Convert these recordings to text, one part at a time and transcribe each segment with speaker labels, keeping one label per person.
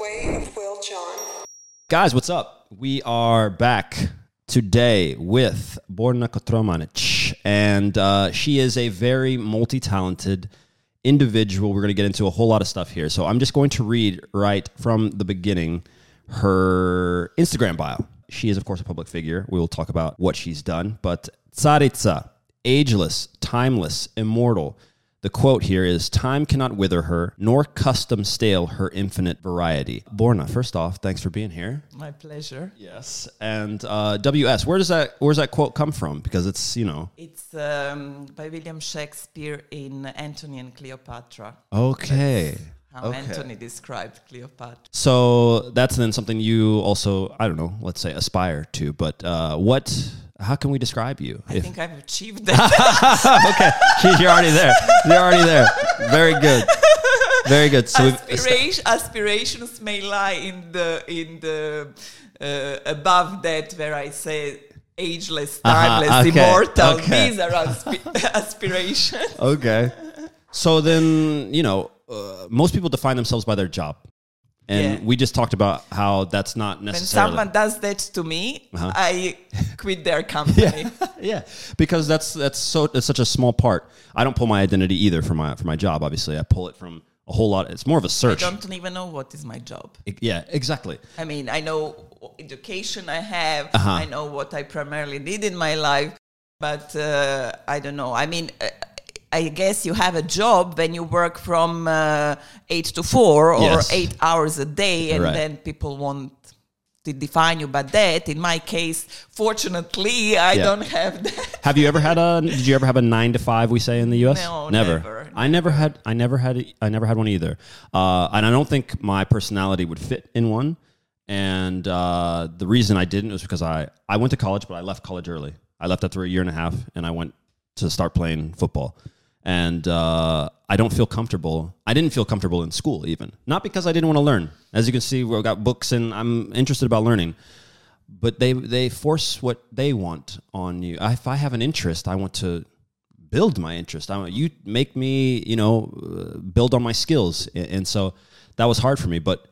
Speaker 1: way of Will John.
Speaker 2: Guys, what's up? We are back today with Borna Kotromanic, and uh, she is a very multi talented individual. We're going to get into a whole lot of stuff here. So I'm just going to read right from the beginning her Instagram bio. She is, of course, a public figure. We will talk about what she's done, but Tsaritsa, ageless, timeless, immortal. The quote here is Time cannot wither her, nor custom stale her infinite variety. Borna, first off, thanks for being here.
Speaker 3: My pleasure.
Speaker 2: Yes. And uh, WS, where does that where does that quote come from? Because it's, you know.
Speaker 3: It's um, by William Shakespeare in Antony and Cleopatra.
Speaker 2: Okay.
Speaker 3: How
Speaker 2: Okay.
Speaker 3: Antony described Cleopatra.
Speaker 2: So that's then something you also, I don't know, let's say aspire to, but uh, what, how can we describe you?
Speaker 3: I
Speaker 2: If-
Speaker 3: think I've achieved that.
Speaker 2: okay, you're already there. You're already there. Very good. Very good. So
Speaker 3: Aspiration, aspirations may lie in the in the uh, above that where I say ageless,
Speaker 2: Uh-huh,
Speaker 3: timeless,
Speaker 2: okay,
Speaker 3: immortal.
Speaker 2: okay.
Speaker 3: These are aspi- aspirations.
Speaker 2: okay. So then, you know, uh, most people define themselves by their job. And
Speaker 3: Yeah.
Speaker 2: we just talked about how that's not necessarily.
Speaker 3: When someone does that to me,
Speaker 2: Uh-huh.
Speaker 3: I quit their company.
Speaker 2: yeah, because that's that's so it's such a small part. I don't pull my identity either for my for my job. Obviously, I pull it from a whole lot. It's more of a search.
Speaker 3: I don't even know what is my job.
Speaker 2: Yeah, exactly.
Speaker 3: I mean, I know education I have.
Speaker 2: Uh-huh.
Speaker 3: I know what I primarily did in my life, but uh, I don't know. I mean, uh, I guess you have a job when you work from uh, eight to four or
Speaker 2: Yes.
Speaker 3: eight hours a day, and
Speaker 2: Right.
Speaker 3: then people want to define you by that. In my case, fortunately, I
Speaker 2: Yeah.
Speaker 3: don't have that.
Speaker 2: Have you ever had a? Did you ever have a nine to five? We say in the U.S.
Speaker 3: No,
Speaker 2: never.
Speaker 3: never,
Speaker 2: I never had. I never had. I never had one either. Uh, and I don't think my personality would fit in one. And uh, the reason I didn't was because I I went to college, but I left college early. I left after a year and a half, and I went to start playing football. And uh, I don't feel comfortable. I didn't feel comfortable in school, even not because I didn't want to learn. As you can see, we've got books, and I'm interested about learning but they they force what they want on you. If I have an interest, I want to build my interest. I want you make me, you know, uh, build on my skills, and, and so that was hard for me. But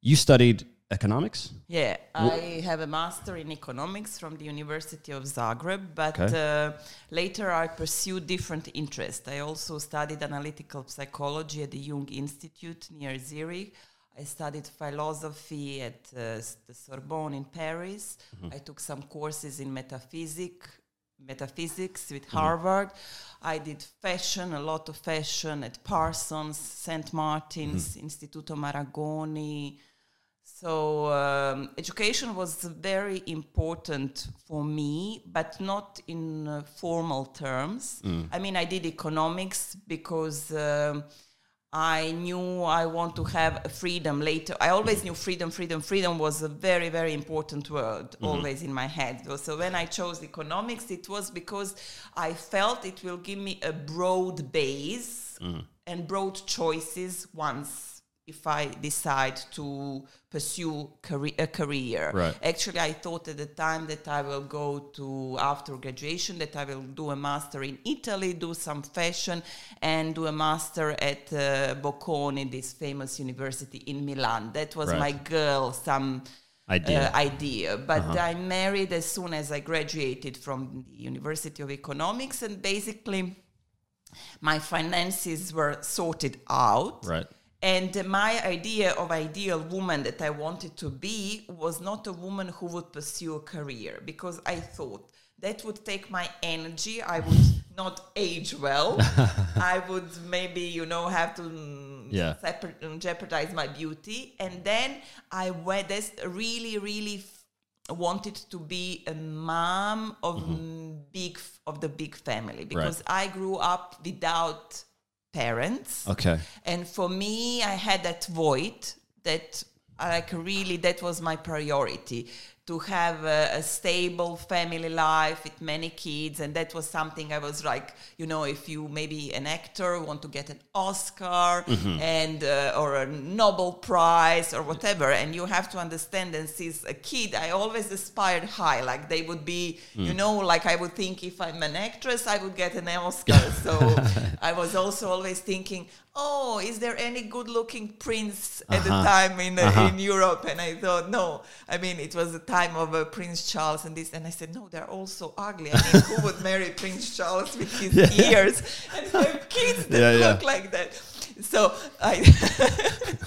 Speaker 2: you studied economics,
Speaker 3: Yeah, I have a master in economics from the University of Zagreb, but
Speaker 2: Okay.
Speaker 3: uh, later I pursued different interests. I also studied analytical psychology at the Jung Institute near Zurich. I studied philosophy at uh, the Sorbonne in Paris. I took some courses in metaphysics, metaphysics with Harvard. I did fashion, a lot of fashion at Parsons, St. Martin's, Instituto Marangoni. So um, education was very important for me, but not in uh, formal terms. I mean, I did economics because um, I knew I want to have a freedom later. I always knew freedom, freedom, freedom was a very, very important word always in my head. So when I chose economics, it was because I felt it will give me a broad base and broad choices once if I decide to pursue career, a career.
Speaker 2: Right.
Speaker 3: Actually, I thought at the time that I will go to after graduation that I will do a master in Italy, do some fashion, and do a master at uh, Bocconi, this famous university in Milan. That was
Speaker 2: Right.
Speaker 3: my girl some
Speaker 2: Idea.
Speaker 3: uh, idea. But I married as soon as I graduated from the University of Economics, and basically my finances were sorted out.
Speaker 2: right?
Speaker 3: And my idea of ideal woman that I wanted to be was not a woman who would pursue a career because I thought that would take my energy. I would not age well. I would maybe, you know, have to mm,
Speaker 2: Yeah.
Speaker 3: separ- mm, jeopardize my beauty. And then I went, this really, really wanted to be a mom of mm, big f- of the big family because I grew up without parents.
Speaker 2: Okay.
Speaker 3: And for me, I had that void that like really that was my priority to have a, a stable family life with many kids, and that was something I was like, you know, if you maybe an actor want to get an Oscar and uh, or a Nobel Prize or whatever, and you have to understand. And since a kid, I always aspired high, like they would be, you know, like I would think if I'm an actress, I would get an Oscar. so I was also always thinking, oh, is there any good-looking prince at the time in uh, in Europe? And I thought, no. I mean, it was the time of uh, Prince Charles and this, and I said, no, they're all so ugly. I mean, who would marry Prince Charles with his ears and have kids that
Speaker 2: Yeah, yeah.
Speaker 3: look like that? So I.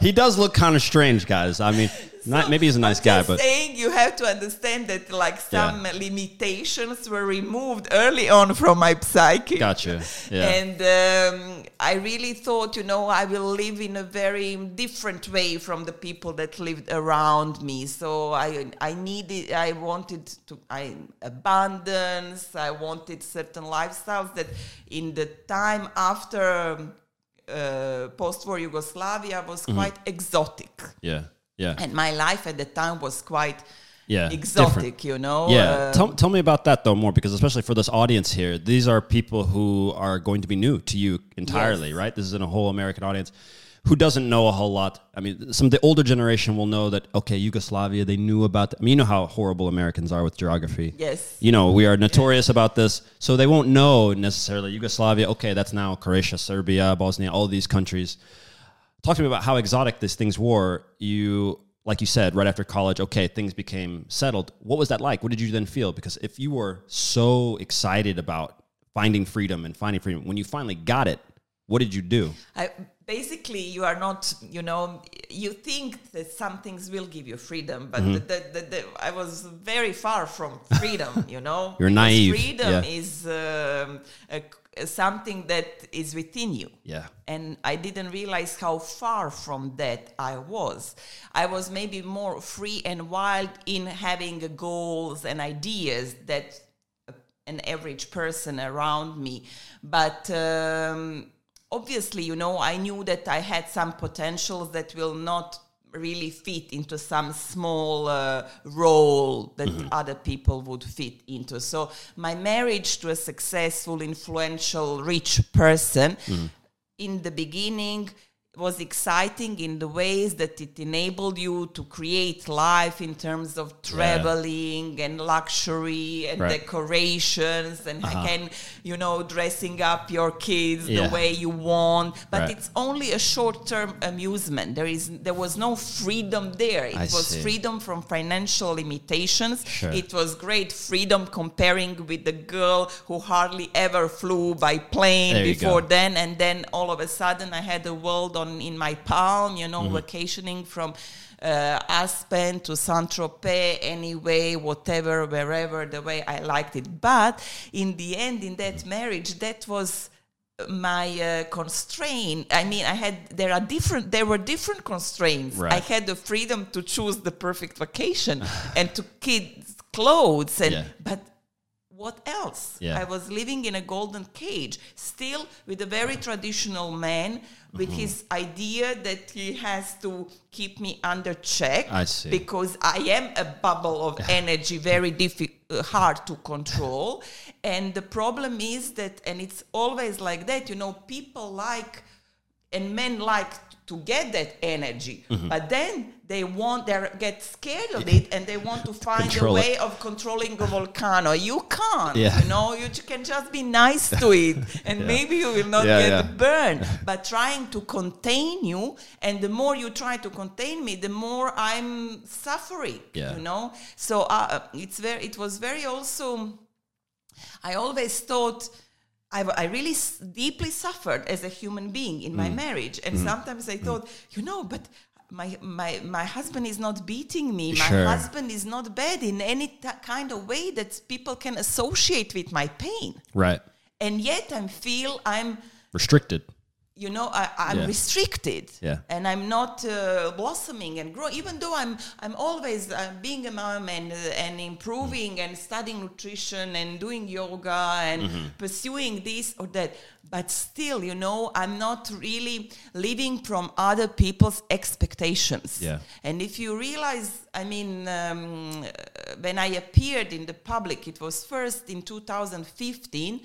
Speaker 2: He does look kind of strange, guys. I mean, not, maybe he's a nice guy, but
Speaker 3: saying you have to understand that like some limitations were removed early on from my psyche.
Speaker 2: gotcha. Yeah.
Speaker 3: And um, I really thought, you know, I will live in a very different way from the people that lived around me. So I, I needed, I wanted to, I abundance. I wanted certain lifestyles that, in the time after um, uh, post-war Yugoslavia, was
Speaker 2: Mm-hmm.
Speaker 3: quite exotic.
Speaker 2: yeah. Yeah.
Speaker 3: And my life at the time was quite
Speaker 2: Yeah.
Speaker 3: exotic,
Speaker 2: different.
Speaker 3: you know.
Speaker 2: Yeah,
Speaker 3: Uh,
Speaker 2: tell, tell me about that though more because especially for this audience here, these are people who are going to be new to you entirely,
Speaker 3: Yes.
Speaker 2: right? This is in a whole American audience who doesn't know a whole lot. I mean, some of the older generation will know that okay, Yugoslavia, they knew about. I mean, you know how horrible Americans are with geography.
Speaker 3: Yes.
Speaker 2: You know, we are notorious about this, so they won't know necessarily Yugoslavia. Okay, that's now Croatia, Serbia, Bosnia, all these countries talk to me about how exotic these things were. You, like you said, right after college, okay, things became settled. What was that like? What did you then feel? Because if you were so excited about finding freedom and finding freedom, when you finally got it, what did you do?
Speaker 3: I, basically, you are not, you know, you think that some things will give you freedom, but
Speaker 2: Mm-hmm.
Speaker 3: the, the, the, I was very far from freedom, you know.
Speaker 2: You're naive,
Speaker 3: Freedom
Speaker 2: yeah.
Speaker 3: is um, a, something that is within you.
Speaker 2: Yeah.
Speaker 3: And I didn't realize how far from that I was. I was maybe more free and wild in having goals and ideas that an average person around me. But um, obviously, you know, I knew that I had some potentials that will not really fit into some small uh, role that other people would fit into. So my marriage to a successful, influential, rich person in the beginning was exciting in the ways that it enabled you to create life in terms of traveling and luxury and
Speaker 2: Right.
Speaker 3: decorations and uh-huh. again, you know dressing up your kids
Speaker 2: Yeah.
Speaker 3: the way you want but
Speaker 2: Right.
Speaker 3: it's only a short-term amusement there is there was no freedom there it
Speaker 2: I
Speaker 3: was
Speaker 2: see.
Speaker 3: freedom from financial limitations
Speaker 2: Sure.
Speaker 3: it was great freedom comparing with the girl who hardly ever flew by plane
Speaker 2: There
Speaker 3: before then and then all of a sudden i had the world on in my palm you
Speaker 2: Mm-hmm.
Speaker 3: know vacationing from uh, Aspen to Saint Tropez, anyway, whatever, wherever, the way I liked it. But in the end, in that marriage, that was my uh, constraint. I mean, I had there are different. There were different constraints.
Speaker 2: Right.
Speaker 3: I had the freedom to choose the perfect vacation and to kids clothes and
Speaker 2: Yeah.
Speaker 3: but what else?
Speaker 2: Yeah.
Speaker 3: I was living in a golden cage, still with a very traditional man, with
Speaker 2: Mm-hmm.
Speaker 3: his idea that he has to keep me under check.
Speaker 2: I see.
Speaker 3: Because I am a bubble of energy, very diffi- uh, hard to control. And the problem is that, and it's always like that, you know, people like, and men like to get that energy,
Speaker 2: Mm-hmm.
Speaker 3: but then they want, they get scared of it and they want to find
Speaker 2: Control
Speaker 3: a
Speaker 2: it.
Speaker 3: way of controlling a volcano. You can't,
Speaker 2: Yeah.
Speaker 3: you know, you can just be nice to it and maybe you will not
Speaker 2: Yeah,
Speaker 3: get
Speaker 2: yeah.
Speaker 3: burned. But trying to contain you, and the more you try to contain me, the more I'm suffering,
Speaker 2: Yeah.
Speaker 3: you know? So uh, it's very, it was very also, I always thought, I, I really s- deeply suffered as a human being in my
Speaker 2: Mm.
Speaker 3: marriage. And sometimes I thought, you know, but my, my, my husband is not beating me. My
Speaker 2: Sure.
Speaker 3: husband is not bad in any t- kind of way that people can associate with my pain.
Speaker 2: Right.
Speaker 3: And yet I feel I'm,
Speaker 2: Restricted.
Speaker 3: you know I, i'm
Speaker 2: Yeah.
Speaker 3: restricted
Speaker 2: Yeah.
Speaker 3: and i'm not uh, blossoming and growing even though i'm i'm always uh, being a mom and uh, and improving and studying nutrition and doing yoga and
Speaker 2: Mm-hmm.
Speaker 3: pursuing this or that but still you know i'm not really living from other people's expectations
Speaker 2: Yeah.
Speaker 3: and if you realize i mean um, uh, when i appeared in the public it was first in 2015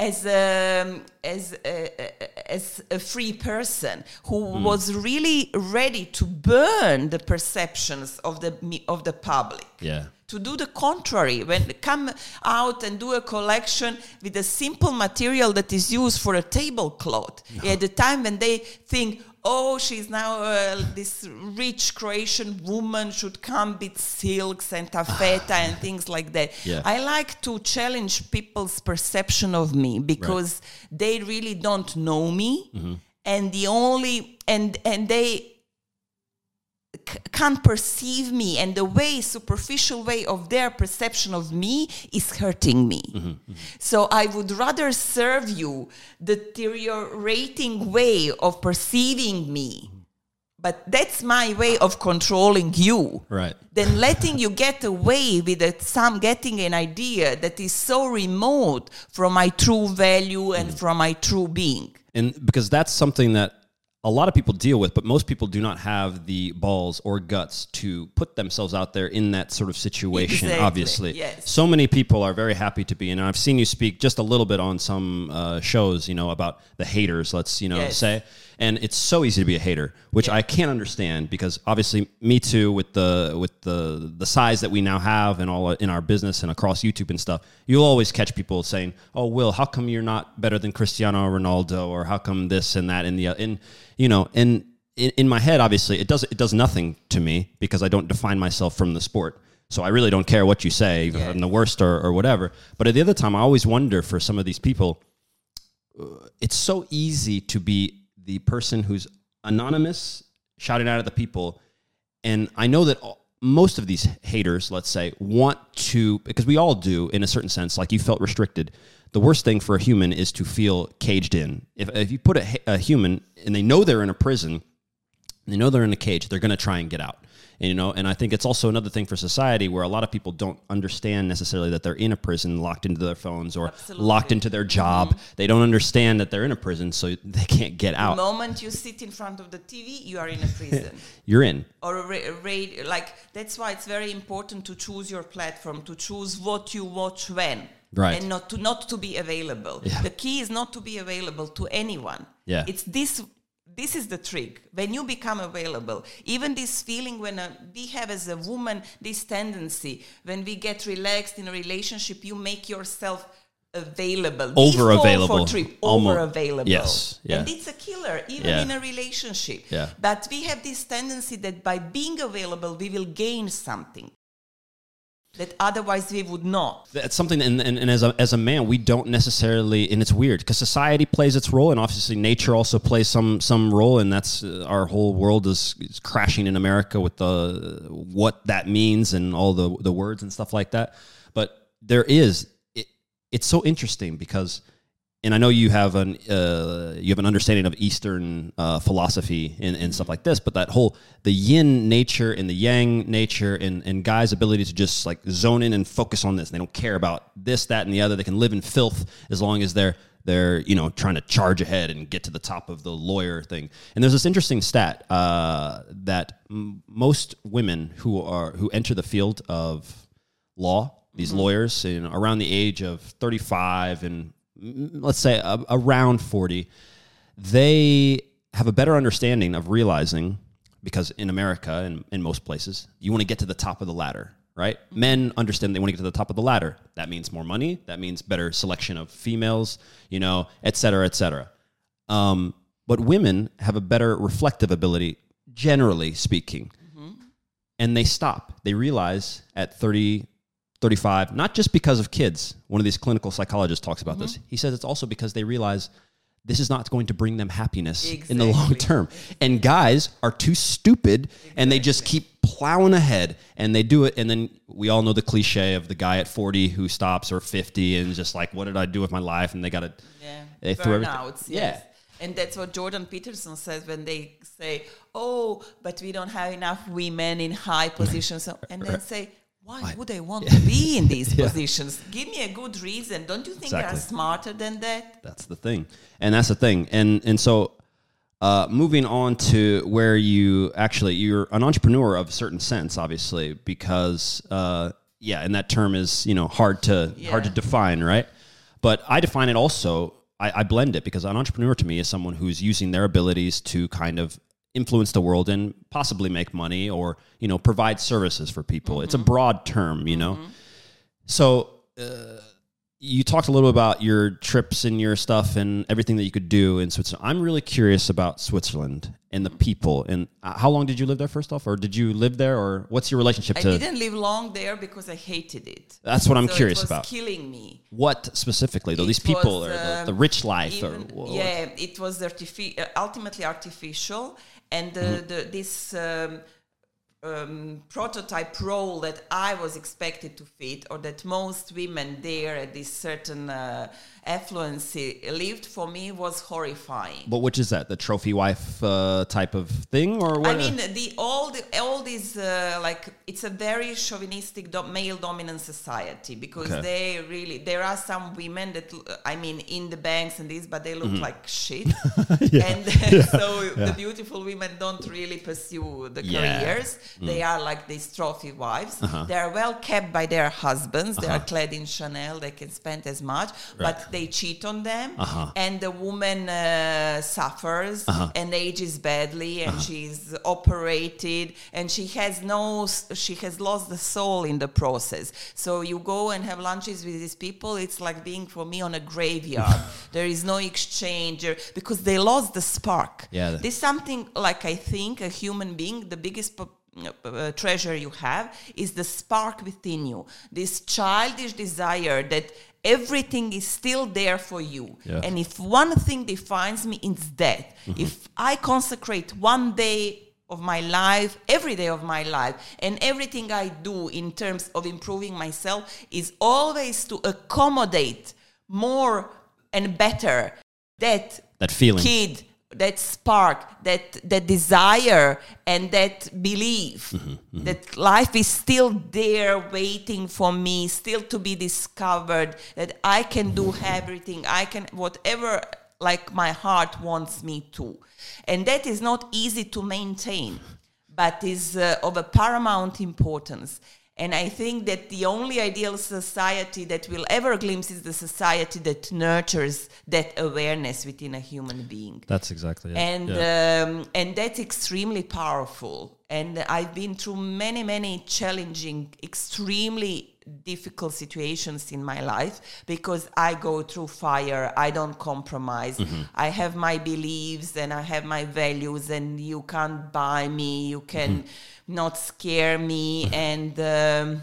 Speaker 3: as a, as a, as a free person who was really ready to burn the perceptions of the of the public
Speaker 2: Yeah.
Speaker 3: To do the contrary. When they come out and do a collection with a simple material that is used for a tablecloth. At the time when they think oh she's now uh, this rich croatian woman should come with silks and taffeta and things like that.
Speaker 2: Yeah.
Speaker 3: i like to challenge people's perception of me because they really don't know me. And the only and and they can't perceive me and the way superficial way of their perception of me is hurting me. Mm-hmm, mm-hmm. So i would rather serve you the deteriorating way of perceiving me mm-hmm. but that's my way of controlling you
Speaker 2: Right.
Speaker 3: than letting you get away with it, some getting an idea that is so remote from my true value and from my true being.
Speaker 2: And because that's something that a lot of people deal with, but most people do not have the balls or guts to put themselves out there in that sort of situation.
Speaker 3: Exactly,
Speaker 2: Obviously,
Speaker 3: yes.
Speaker 2: so many people are very happy to be, and I've seen you speak just a little bit on some uh, shows, you know, about the haters. Let's you know
Speaker 3: Yes.
Speaker 2: say, and it's so easy to be a hater, which I can't understand because obviously, me too, with the with the the size that we now have and all in our business and across YouTube and stuff, you'll always catch people saying, "Oh, Will, how come you're not better than Cristiano Ronaldo?" or "How come this and that and the and you know and." In, in my head, obviously, it does it does nothing to me because I don't define myself from the sport. So I really don't care what you say, even I'm the worst or, or whatever. But at the other time, I always wonder for some of these people, uh, it's so easy to be the person who's anonymous, shouting out at the people. And I know that most of these haters, let's say, want to, because we all do in a certain sense, like you felt restricted. The worst thing for a human is to feel caged in. If, if you put a, a human and they know they're in a prison, they know they're in a cage, they're going to try and get out. And, you know, and I think it's also another thing for society where a lot of people don't understand necessarily that they're in a prison, locked into their phones or
Speaker 3: Absolutely. Mm-hmm.
Speaker 2: locked into their job. They don't understand that they're in a prison, so they can't get out.
Speaker 3: the moment you sit in front of the tv you are in a prison
Speaker 2: You're in.
Speaker 3: or a, ra- a ra- like that's why it's very important to choose your platform to choose what you watch when
Speaker 2: Right.
Speaker 3: and not to not to be available
Speaker 2: Yeah.
Speaker 3: the key is not to be available to anyone
Speaker 2: Yeah.
Speaker 3: it's this this is the trick when you become available even this feeling when uh we have as a woman this tendency when we get relaxed in a relationship you make yourself available
Speaker 2: Over available.
Speaker 3: trip over available
Speaker 2: Yes, yeah.
Speaker 3: and it's a killer even
Speaker 2: Yeah.
Speaker 3: in a relationship
Speaker 2: Yeah.
Speaker 3: but we have this tendency that by being available, we will gain something that otherwise we would not.
Speaker 2: That's something, and, and, and as, a, as a man, we don't necessarily, and it's weird because society plays its role, and obviously nature also plays some some role, and that's uh, our whole world is, is crashing in America with the what that means and all the the words and stuff like that. But there is, it, it's so interesting because, and I know you have an uh, you have an understanding of Eastern uh, philosophy and, and stuff like this, but that whole the yin nature and the yang nature and, and guys' ability to just like zone in and focus on this. They don't care about this, that, and the other. They can live in filth as long as they're they're you know trying to charge ahead and get to the top of the lawyer thing. And there's this interesting stat uh, that m- most women who are who enter the field of law, these lawyers, you know, around the age of 35 and let's say around 40, they have a better understanding of realizing because in America and in most places, you want to get to the top of the ladder, right? Men understand they want to get to the top of the ladder. That means more money. That means better selection of females, you know, et cetera, et cetera. Um, but women have a better reflective ability, generally speaking and they stop. They realize at 30, 35, not just because of kids. One of these clinical psychologists talks about this. Mm-hmm. He says it's also because they realize this is not going to bring them happiness in the long term. And guys are too stupid and they just keep plowing ahead and they do it. And then we all know the cliche of the guy at 40 who stops or 50 and just like, what did I do with my life? And they got to,
Speaker 3: Yeah.
Speaker 2: they throw everything-
Speaker 3: Burnouts,
Speaker 2: Yeah.
Speaker 3: And that's what Jordan Peterson says when they say, "Oh, but we don't have enough women in high positions," and then say, "Why would they want to be in these positions? Give me a good reason. Don't you think
Speaker 2: Exactly.
Speaker 3: they're smarter than that?"
Speaker 2: That's the thing, and that's the thing, and and so. Uh, moving on to where you actually you're an entrepreneur of a certain sense, obviously, because uh, yeah, and that term is you know hard to hard to define, right? But I define it also. I, I blend it because an entrepreneur to me is someone who's using their abilities to kind of influence the world and possibly make money or you know provide services for people. It's a broad term, you know. So uh, you talked a little about your trips and your stuff and everything that you could do in Switzerland. I'm really curious about Switzerland and the people. And uh, how long did you live there, first off, or did you live there, or what's your relationship
Speaker 3: I
Speaker 2: to?
Speaker 3: didn't live long there because I hated it.
Speaker 2: That's what I'm
Speaker 3: So
Speaker 2: curious
Speaker 3: it was
Speaker 2: about.
Speaker 3: Killing me.
Speaker 2: What specifically, though?
Speaker 3: It
Speaker 2: These people,
Speaker 3: was,
Speaker 2: or the,
Speaker 3: um,
Speaker 2: the rich life,
Speaker 3: even-
Speaker 2: or wha-
Speaker 3: yeah, it was artifi- uh, ultimately artificial, and the,
Speaker 2: Mm-hmm.
Speaker 3: the, this um, um, prototype role that I was expected to fit, or that most women there at this certain uh, affluence lived, for me was horrifying.
Speaker 2: But which is that? The trophy wife uh, type of thing, or what?
Speaker 3: I mean, the all the all these uh, like it's a very chauvinistic do- male dominant society because
Speaker 2: Okay.
Speaker 3: they really there are some women that I mean in the banks and this, but they
Speaker 2: Mm-hmm.
Speaker 3: look like shit, and so the beautiful women don't really pursue the
Speaker 2: Yeah. Mm.
Speaker 3: careers. They are like these trophy wives.
Speaker 2: Uh-huh.
Speaker 3: They are well kept by their husbands. They are clad in Chanel. They can spend as much, but they cheat on them,
Speaker 2: Uh-huh.
Speaker 3: and the woman uh, suffers and ages badly, and she's operated, and she has no, she has lost the soul in the process. So you go and have lunches with these people. It's like being for me on a graveyard. there is no exchange because they lost the spark.
Speaker 2: Yeah.
Speaker 3: This is something like I think a human being, the biggest po- uh, treasure you have is the spark within you. This childish desire that everything is still there for you.
Speaker 2: Yeah.
Speaker 3: And if one thing defines me, it's that. Mm-hmm. If I consecrate one day of my life, every day of my life, and everything I do in terms of improving myself is always to accommodate more and better that
Speaker 2: that feeling.
Speaker 3: kid that spark that that desire and that belief
Speaker 2: Mm-hmm,
Speaker 3: that life is still there waiting for me still to be discovered that i can do everything i can whatever like my heart wants me to. And that is not easy to maintain but is uh, of a paramount importance and I think that the only ideal society that will ever glimpse is the society that nurtures that awareness within a human being.
Speaker 2: That's exactly it.
Speaker 3: And
Speaker 2: Yeah.
Speaker 3: um, and that's extremely powerful. And I've been through many, many challenging, extremely difficult situations in my life because I go through fire. I don't compromise.
Speaker 2: Mm-hmm.
Speaker 3: I have my beliefs and I have my values, and you can't buy me. You can
Speaker 2: Mm-hmm.
Speaker 3: not scare me, and. Um,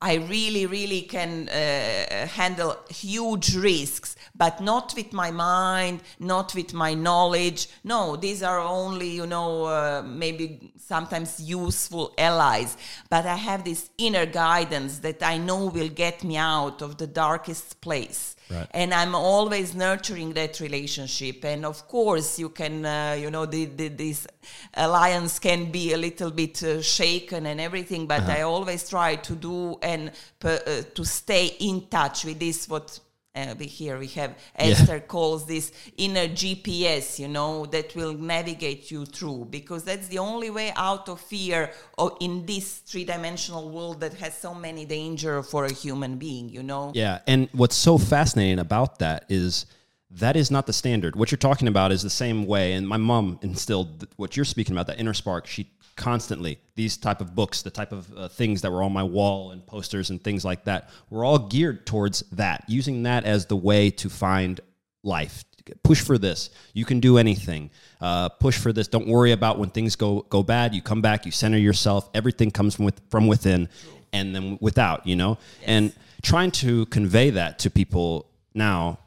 Speaker 3: I really, really can uh, handle huge risks, but not with my mind, not with my knowledge. No, these are only, you know, uh, maybe sometimes useful allies. But I have this inner guidance that I know will get me out of the darkest place.
Speaker 2: Right.
Speaker 3: And I'm always nurturing that relationship. And of course, you can, uh, you know, the, the, this alliance can be a little bit uh, shaken and everything, but I always try to do and per, uh, to stay in touch with this, what uh, we here we have Esther calls this inner GPS, you know, that will navigate you through because that's the only way out of fear or in this three-dimensional world that has so many danger for a human being, you know.
Speaker 2: Yeah, and what's so fascinating about that is that is not the standard. What you're talking about is the same way, and my mom instilled what you're speaking about, that inner spark. She constantly these type of books, the type of uh, things that were on my wall and posters and things like that, were all geared towards that, using that as the way to find life. Push for this. You can do anything. Uh, push for this. Don't worry about when things go go bad. You come back. You center yourself. Everything comes from with, from within, and then without. You know, and trying to convey that to people now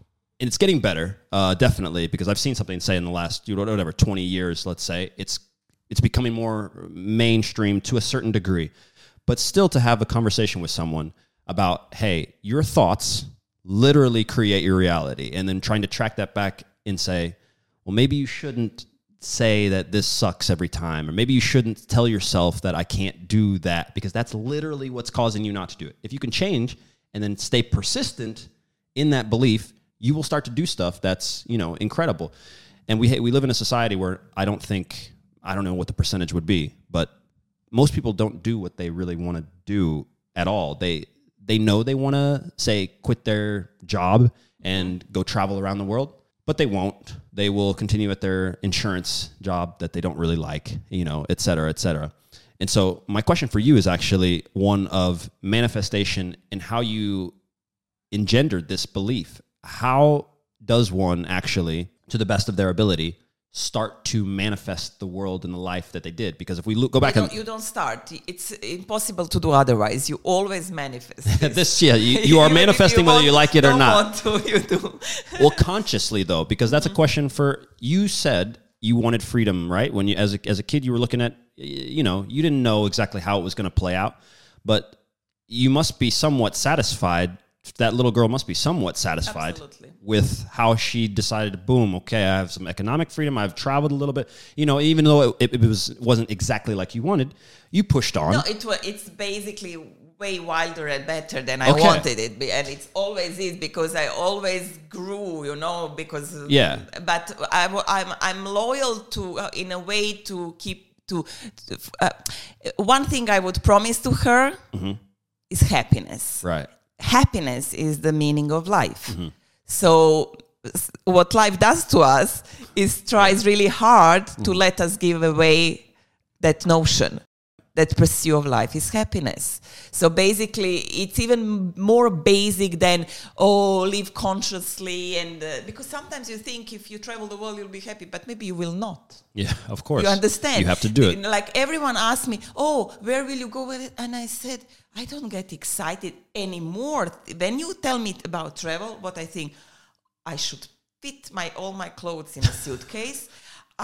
Speaker 2: and it's getting better, uh, definitely, because I've seen something say in the last you know, whatever twenty years, let's say, it's it's becoming more mainstream to a certain degree, but still to have a conversation with someone about, hey, your thoughts literally create your reality, and then trying to track that back and say, well, maybe you shouldn't say that this sucks every time, or maybe you shouldn't tell yourself that I can't do that because that's literally what's causing you not to do it. If you can change and then stay persistent in that belief, you will start to do stuff that's you know incredible. And we we live in a society where I don't think I don't know what the percentage would be, but most people don't do what they really want to do at all. They they know they want to say quit their job and go travel around the world, but they won't. They will continue at their insurance job that they don't really like, you know, et cetera, et cetera. And so my question for you is actually one of manifestation and how you engendered this belief. How does one actually, to the best of their ability, start to manifest the world and the life that they did? Because if we look, go back
Speaker 3: you
Speaker 2: and
Speaker 3: don't, you don't start. It's impossible to do otherwise. You always manifest
Speaker 2: this. Yeah you, you are manifesting whether you like it or
Speaker 3: want to, you do.
Speaker 2: Well consciously though because that's a mm-hmm. question for you said you wanted freedom right? When you as a, as a kid you were looking at you know you didn't know exactly how it was going to play out but you must be somewhat satisfied that little girl must be somewhat satisfied
Speaker 3: Absolutely.
Speaker 2: with how she decided boom okay i have some economic freedom i've traveled a little bit you know even though it, it was wasn't exactly like you wanted you pushed on
Speaker 3: no it was it's basically way wilder and better than i
Speaker 2: Okay.
Speaker 3: wanted it and it's always is because i always grew you know because
Speaker 2: Yeah.
Speaker 3: but I, I'm, I'm loyal to uh, in a way to keep to uh, one thing i would promise to her
Speaker 2: Mm-hmm.
Speaker 3: is happiness
Speaker 2: right
Speaker 3: happiness is the meaning of life.
Speaker 2: Mm-hmm.
Speaker 3: So what life does to us is tries really hard
Speaker 2: Mm-hmm.
Speaker 3: to let us give away that notion that pursuit of life is happiness. So basically, it's even more basic than oh, live consciously, and uh, because sometimes you think if you travel the world you'll be happy, but maybe you will not.
Speaker 2: yeah of course
Speaker 3: You understand?
Speaker 2: you have to do it
Speaker 3: Like everyone asked me, "Oh, where will you go with it?" And I said, "I don't get excited anymore. When you tell me about travel, what I think, I should fit my all my clothes in a suitcase.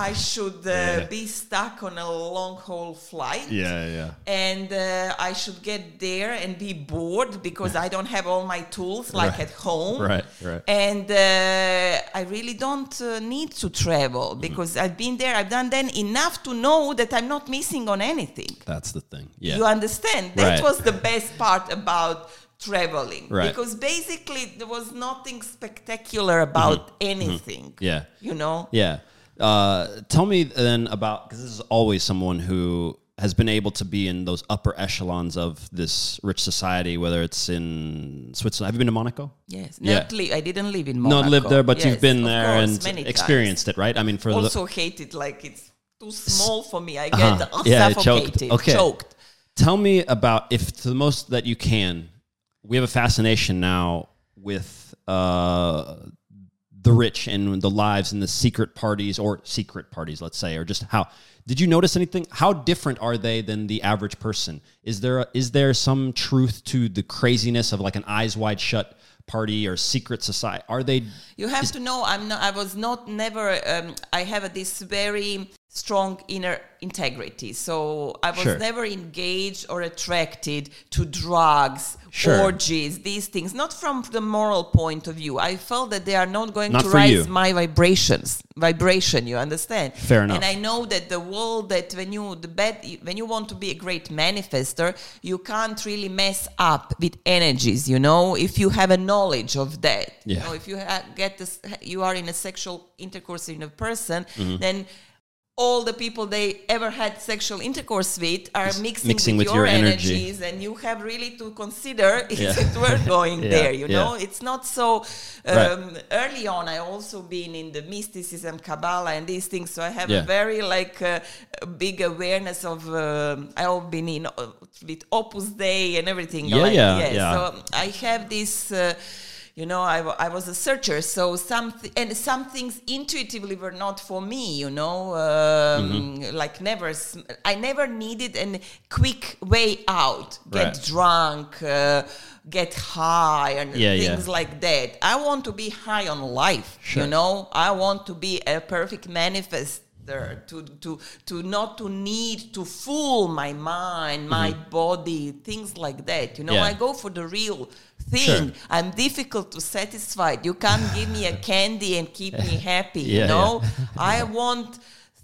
Speaker 3: I should uh,
Speaker 2: Yeah.
Speaker 3: be stuck on a long haul flight."
Speaker 2: yeah yeah
Speaker 3: and uh, I should get there and be bored because I don't have all my tools like
Speaker 2: Right.
Speaker 3: at home.
Speaker 2: Right, right.
Speaker 3: And uh, I really don't uh, need to travel
Speaker 2: Mm-hmm.
Speaker 3: because I've been there, I've done then enough to know that I'm not missing on anything.
Speaker 2: that's the thing yeah
Speaker 3: You understand? That
Speaker 2: Right.
Speaker 3: was the best part about traveling
Speaker 2: Right.
Speaker 3: because basically there was nothing spectacular about anything.
Speaker 2: Mm-hmm. yeah
Speaker 3: You know?
Speaker 2: Yeah. Uh, tell me then about because this is always someone who has been able to be in those upper echelons of this rich society, whether it's in Switzerland. Have you been to Monaco?
Speaker 3: Yes.
Speaker 2: Yeah.
Speaker 3: Not li- I didn't live in Monaco.
Speaker 2: Not lived there, but
Speaker 3: Yes,
Speaker 2: you've been there
Speaker 3: course,
Speaker 2: and
Speaker 3: many times.
Speaker 2: experienced it, right? I mean, for
Speaker 3: also hate it like it's too small for me. I get
Speaker 2: Uh-huh. Yeah, choked. Okay.
Speaker 3: choked.
Speaker 2: the tell me about if to the most that you can. We have a fascination now with uh, the rich and the lives and the secret parties or secret parties, let's say, or just how. Did you notice anything? How different are they than the average person? Is there is there some truth to the craziness of like an eyes wide shut party or secret society? Are they?
Speaker 3: You have to know I'm not. I was not never. Um, I have this very strong inner integrity. So I was
Speaker 2: Sure.
Speaker 3: never engaged or attracted to drugs,
Speaker 2: Sure.
Speaker 3: orgies, these things. Not from the moral point of view. I felt that they are not going
Speaker 2: Not
Speaker 3: to raise
Speaker 2: you.
Speaker 3: my vibrations. Vibration. You understand?
Speaker 2: Fair enough.
Speaker 3: And I know that the world that when you the bad when you want to be a great manifester, you can't really mess up with energies. You know, if you have a knowledge of that.
Speaker 2: Yeah.
Speaker 3: You know, if you ha- get this, you are in a sexual intercourse in a person,
Speaker 2: Mm-hmm.
Speaker 3: then all the people they ever had sexual intercourse with are mixing,
Speaker 2: mixing
Speaker 3: with,
Speaker 2: with
Speaker 3: your,
Speaker 2: your energy.
Speaker 3: energies, and you have really to consider is
Speaker 2: Yeah.
Speaker 3: it worth going
Speaker 2: Yeah,
Speaker 3: there. You
Speaker 2: yeah.
Speaker 3: know, it's not so. Um,
Speaker 2: Right.
Speaker 3: Early on, I also been in the mysticism, Kabbalah, and these things, so I have a very like uh, big awareness of. Um, I've been in uh, with Opus Dei and everything.
Speaker 2: Yeah,
Speaker 3: like,
Speaker 2: yeah, yeah.
Speaker 3: So I have this. Uh, you know, I, I was a searcher, so some th- and some things intuitively were not for me. You know, um,
Speaker 2: Mm-hmm.
Speaker 3: like never. sm- I never needed a quick way out. Get
Speaker 2: Right.
Speaker 3: drunk, uh, get high, and
Speaker 2: Yeah, yeah.
Speaker 3: things like that. I want to be high on life.
Speaker 2: Sure.
Speaker 3: You know, I want to be a perfect manifest there to to to not to need to fool my mind my body things like that you know?
Speaker 2: Yeah.
Speaker 3: i go for the real thing. I'm difficult to satisfy. You can't give me a candy and keep me happy
Speaker 2: Yeah,
Speaker 3: you know? I want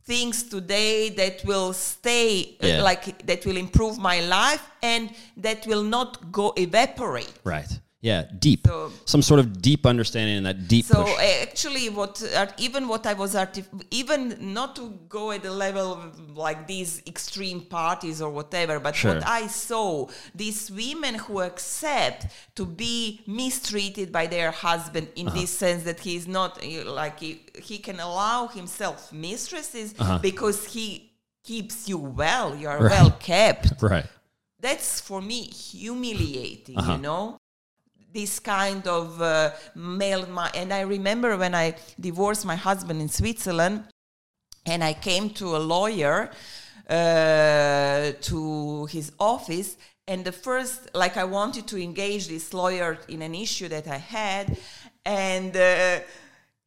Speaker 3: things today that will stay uh,
Speaker 2: Yeah.
Speaker 3: like that will improve my life and that will not go evaporate.
Speaker 2: Right. Yeah. Deep.
Speaker 3: So-
Speaker 2: Some sort of deep understanding and that deep
Speaker 3: so
Speaker 2: push.
Speaker 3: uh, actually what uh, even what i was artif- even not to go at the level of like these extreme parties or whatever but
Speaker 2: Sure.
Speaker 3: what i saw these women who accept to be mistreated by their husband in
Speaker 2: Uh-huh.
Speaker 3: this sense that he's not uh, like he, he can allow himself mistresses
Speaker 2: Uh-huh.
Speaker 3: because he keeps you well you are
Speaker 2: Right.
Speaker 3: well kept
Speaker 2: right.
Speaker 3: that's for me humiliating
Speaker 2: Uh-huh.
Speaker 3: you know this kind of uh, male and i remember when i divorced my husband in switzerland and i came to a lawyer uh, to his office and the first like i wanted to engage this lawyer in an issue that i had and uh,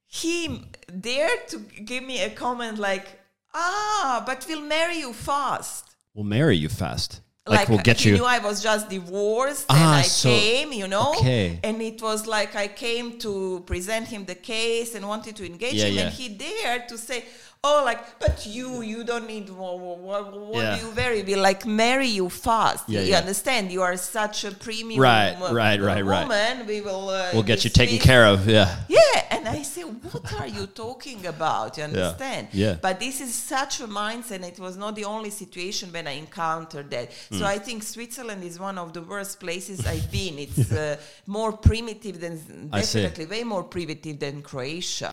Speaker 3: he dared to give me a comment like ah but we'll marry you fast
Speaker 2: We'll marry you fast. Like, we'll get
Speaker 3: he
Speaker 2: you.
Speaker 3: knew I was just divorced
Speaker 2: Ah,
Speaker 3: and I
Speaker 2: so-
Speaker 3: came, you know,
Speaker 2: okay.
Speaker 3: and it was like I came to present him the case and wanted to engage
Speaker 2: Yeah,
Speaker 3: him,
Speaker 2: yeah.
Speaker 3: and he dared to say, "Oh, like, but you, you don't need what, what, what
Speaker 2: Yeah.
Speaker 3: do you very be like marry you fast?
Speaker 2: Yeah,
Speaker 3: you
Speaker 2: yeah.
Speaker 3: understand? You are such a premium
Speaker 2: Right, right, right, right.
Speaker 3: woman. We will uh,
Speaker 2: We'll get you
Speaker 3: this-
Speaker 2: taken care of. Yeah.
Speaker 3: yeah, and I say, what are you talking about? You understand?
Speaker 2: Yeah.
Speaker 3: But this is such a mindset. It was not the only situation when I encountered that. So
Speaker 2: Mm.
Speaker 3: I think Switzerland is one of the worst places I've been. It's uh, more primitive than definitely way more primitive than Croatia.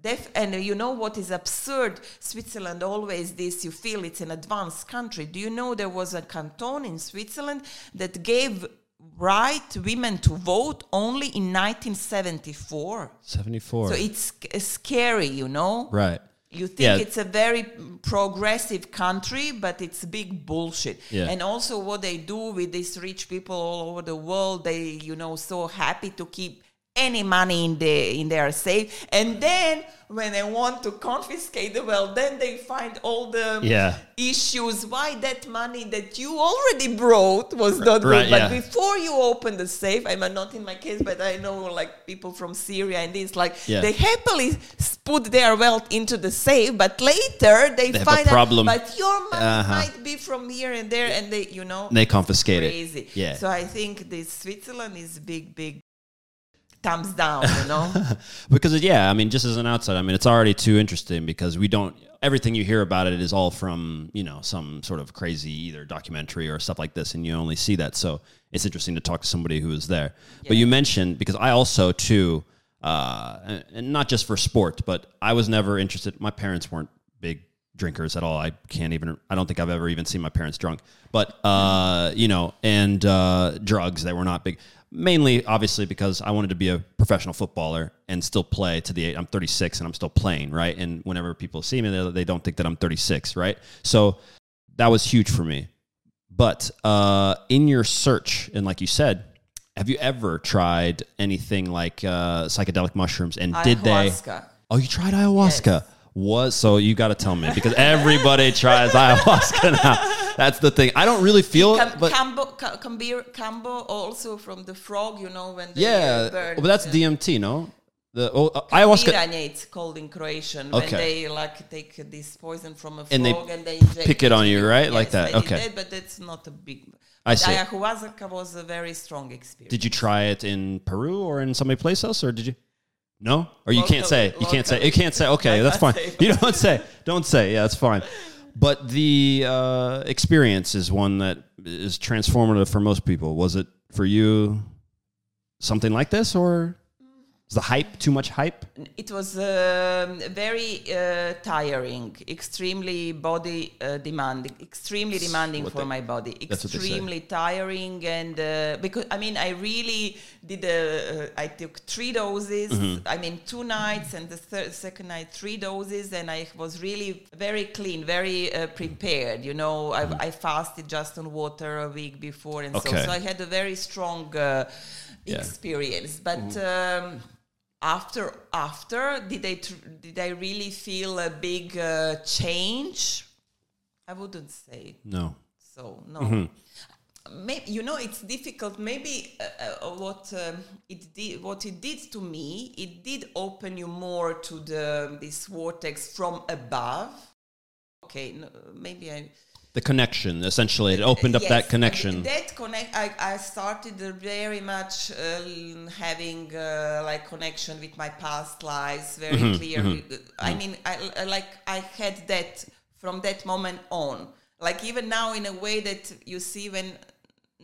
Speaker 3: Def- and you know what is absurd? Switzerland always this, you feel it's an advanced country. Do you know there was a canton in Switzerland that gave right women to vote only in 1974?
Speaker 2: 74.
Speaker 3: So it's sc- scary, you know?
Speaker 2: right.
Speaker 3: You think
Speaker 2: Yeah.
Speaker 3: it's a very progressive country, but it's big bullshit.
Speaker 2: Yeah.
Speaker 3: And also what they do with these rich people all over the world, they, you know, so happy to keep any money in the in their safe. And then when they want to confiscate the wealth, then they find all the
Speaker 2: Yeah.
Speaker 3: issues why that money that you already brought was not good.
Speaker 2: Right,
Speaker 3: but
Speaker 2: yeah.
Speaker 3: before you open the safe, I'm not in my case, but I know like people from Syria and this, like
Speaker 2: Yeah.
Speaker 3: they happily put their wealth into the safe, but later they,
Speaker 2: They have a
Speaker 3: find out,
Speaker 2: problem.
Speaker 3: but your money
Speaker 2: Uh-huh.
Speaker 3: might be from here and there, and they, you know,
Speaker 2: They confiscate it.
Speaker 3: crazy.
Speaker 2: Yeah.
Speaker 3: So I think this Switzerland is big, big thumbs down. You know.
Speaker 2: because yeah, I mean, just as an outsider, I mean, it's already too interesting because we don't. Everything you hear about it is all from you know some sort of crazy either documentary or stuff like this, and you only see that. So it's interesting to talk to somebody who was there. But you mentioned because I also too, uh, and- and not just for sport, but I was never interested. My parents weren't big drinkers at all. I can't even. I don't think I've ever even seen my parents drunk. But uh, you know, and uh, drugs. They were not big. Mainly, obviously, because I wanted to be a professional footballer and still play to the. age- I'm 36 and I'm still playing, right? And whenever people see me, they, they don't think that I'm 36, right? So that was huge for me. But uh, in your search, and like you said, have you ever tried anything like uh, psychedelic mushrooms? And did they? Oh, you tried ayahuasca. Was so you got to tell me because everybody tries ayahuasca now. That's the thing. I don't really feel it, but
Speaker 3: Kambo, ca- Cambir, Kambo also from the frog, you know, when they
Speaker 2: yeah,
Speaker 3: burn.
Speaker 2: but that's DMT, no? The oh, uh, ayahuasca,
Speaker 3: it's called in Croatian. When they like take this poison from a frog
Speaker 2: And
Speaker 3: and
Speaker 2: they
Speaker 3: they, inject
Speaker 2: pick it on you, right?
Speaker 3: Yes,
Speaker 2: Like that, okay.
Speaker 3: that, but that's not a big.
Speaker 2: I see.
Speaker 3: Ayahuasca was a very strong experience.
Speaker 2: did you try it in Peru or in somebody place else, or did you? No, or you can't say. You can't say. You can't say. Okay, that's fine. You don't say. Don't say. Yeah, that's fine. But the uh, experience is one that is transformative for most people. Was it for you something like this, or is the hype too much hype?
Speaker 3: It was um, very uh, tiring, extremely body uh, demanding, extremely demanding
Speaker 2: what
Speaker 3: for
Speaker 2: they-
Speaker 3: my body.
Speaker 2: that's what they say.
Speaker 3: Extremely tiring, and uh, because I mean, I really did. A, uh, I took three doses.
Speaker 2: Mm-hmm.
Speaker 3: I mean, two nights, and the third, second night three doses, and I was really very clean, very uh, prepared. You know, I, I fasted just on water a week before, and
Speaker 2: Mm-hmm. Okay.
Speaker 3: so so I had a very strong uh,
Speaker 2: Yeah.
Speaker 3: experience, but. Um, after after did I tr- did I really feel a big uh, change? I wouldn't say
Speaker 2: No.
Speaker 3: so. No.
Speaker 2: Mm-hmm.
Speaker 3: Maybe you know it's difficult. Maybe uh, uh, what um, it did, what it did to me, it did open you more to the this vortex from above. Okay, no, maybe I
Speaker 2: The connection, essentially, it opened up that connection.
Speaker 3: That connect. I, I started uh, very much uh, having uh, like connection with my past lives very
Speaker 2: Mm-hmm,
Speaker 3: clearly. I mean, I, I like I had that from that moment on. Like even now, in a way that you see when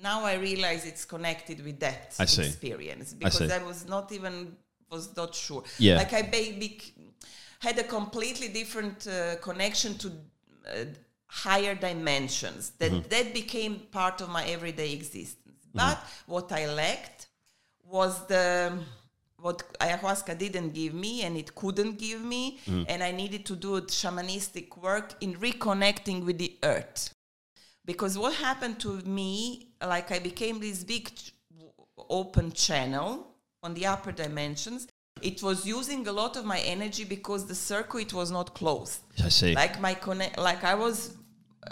Speaker 3: now I realize it's connected with that
Speaker 2: I see.
Speaker 3: experience because
Speaker 2: see.
Speaker 3: I, was not even was not sure.
Speaker 2: Yeah.
Speaker 3: Like I baby had a completely different uh, connection to uh, higher dimensions that
Speaker 2: Mm-hmm.
Speaker 3: that became part of my everyday existence but what i lacked was the what ayahuasca didn't give me and it couldn't give me
Speaker 2: Mm-hmm.
Speaker 3: and i needed to do shamanistic work in reconnecting with the earth because what happened to me like i became this big open channel on the upper dimensions it was using a lot of my energy because the circuit was not closed
Speaker 2: I see.
Speaker 3: like my connect like i was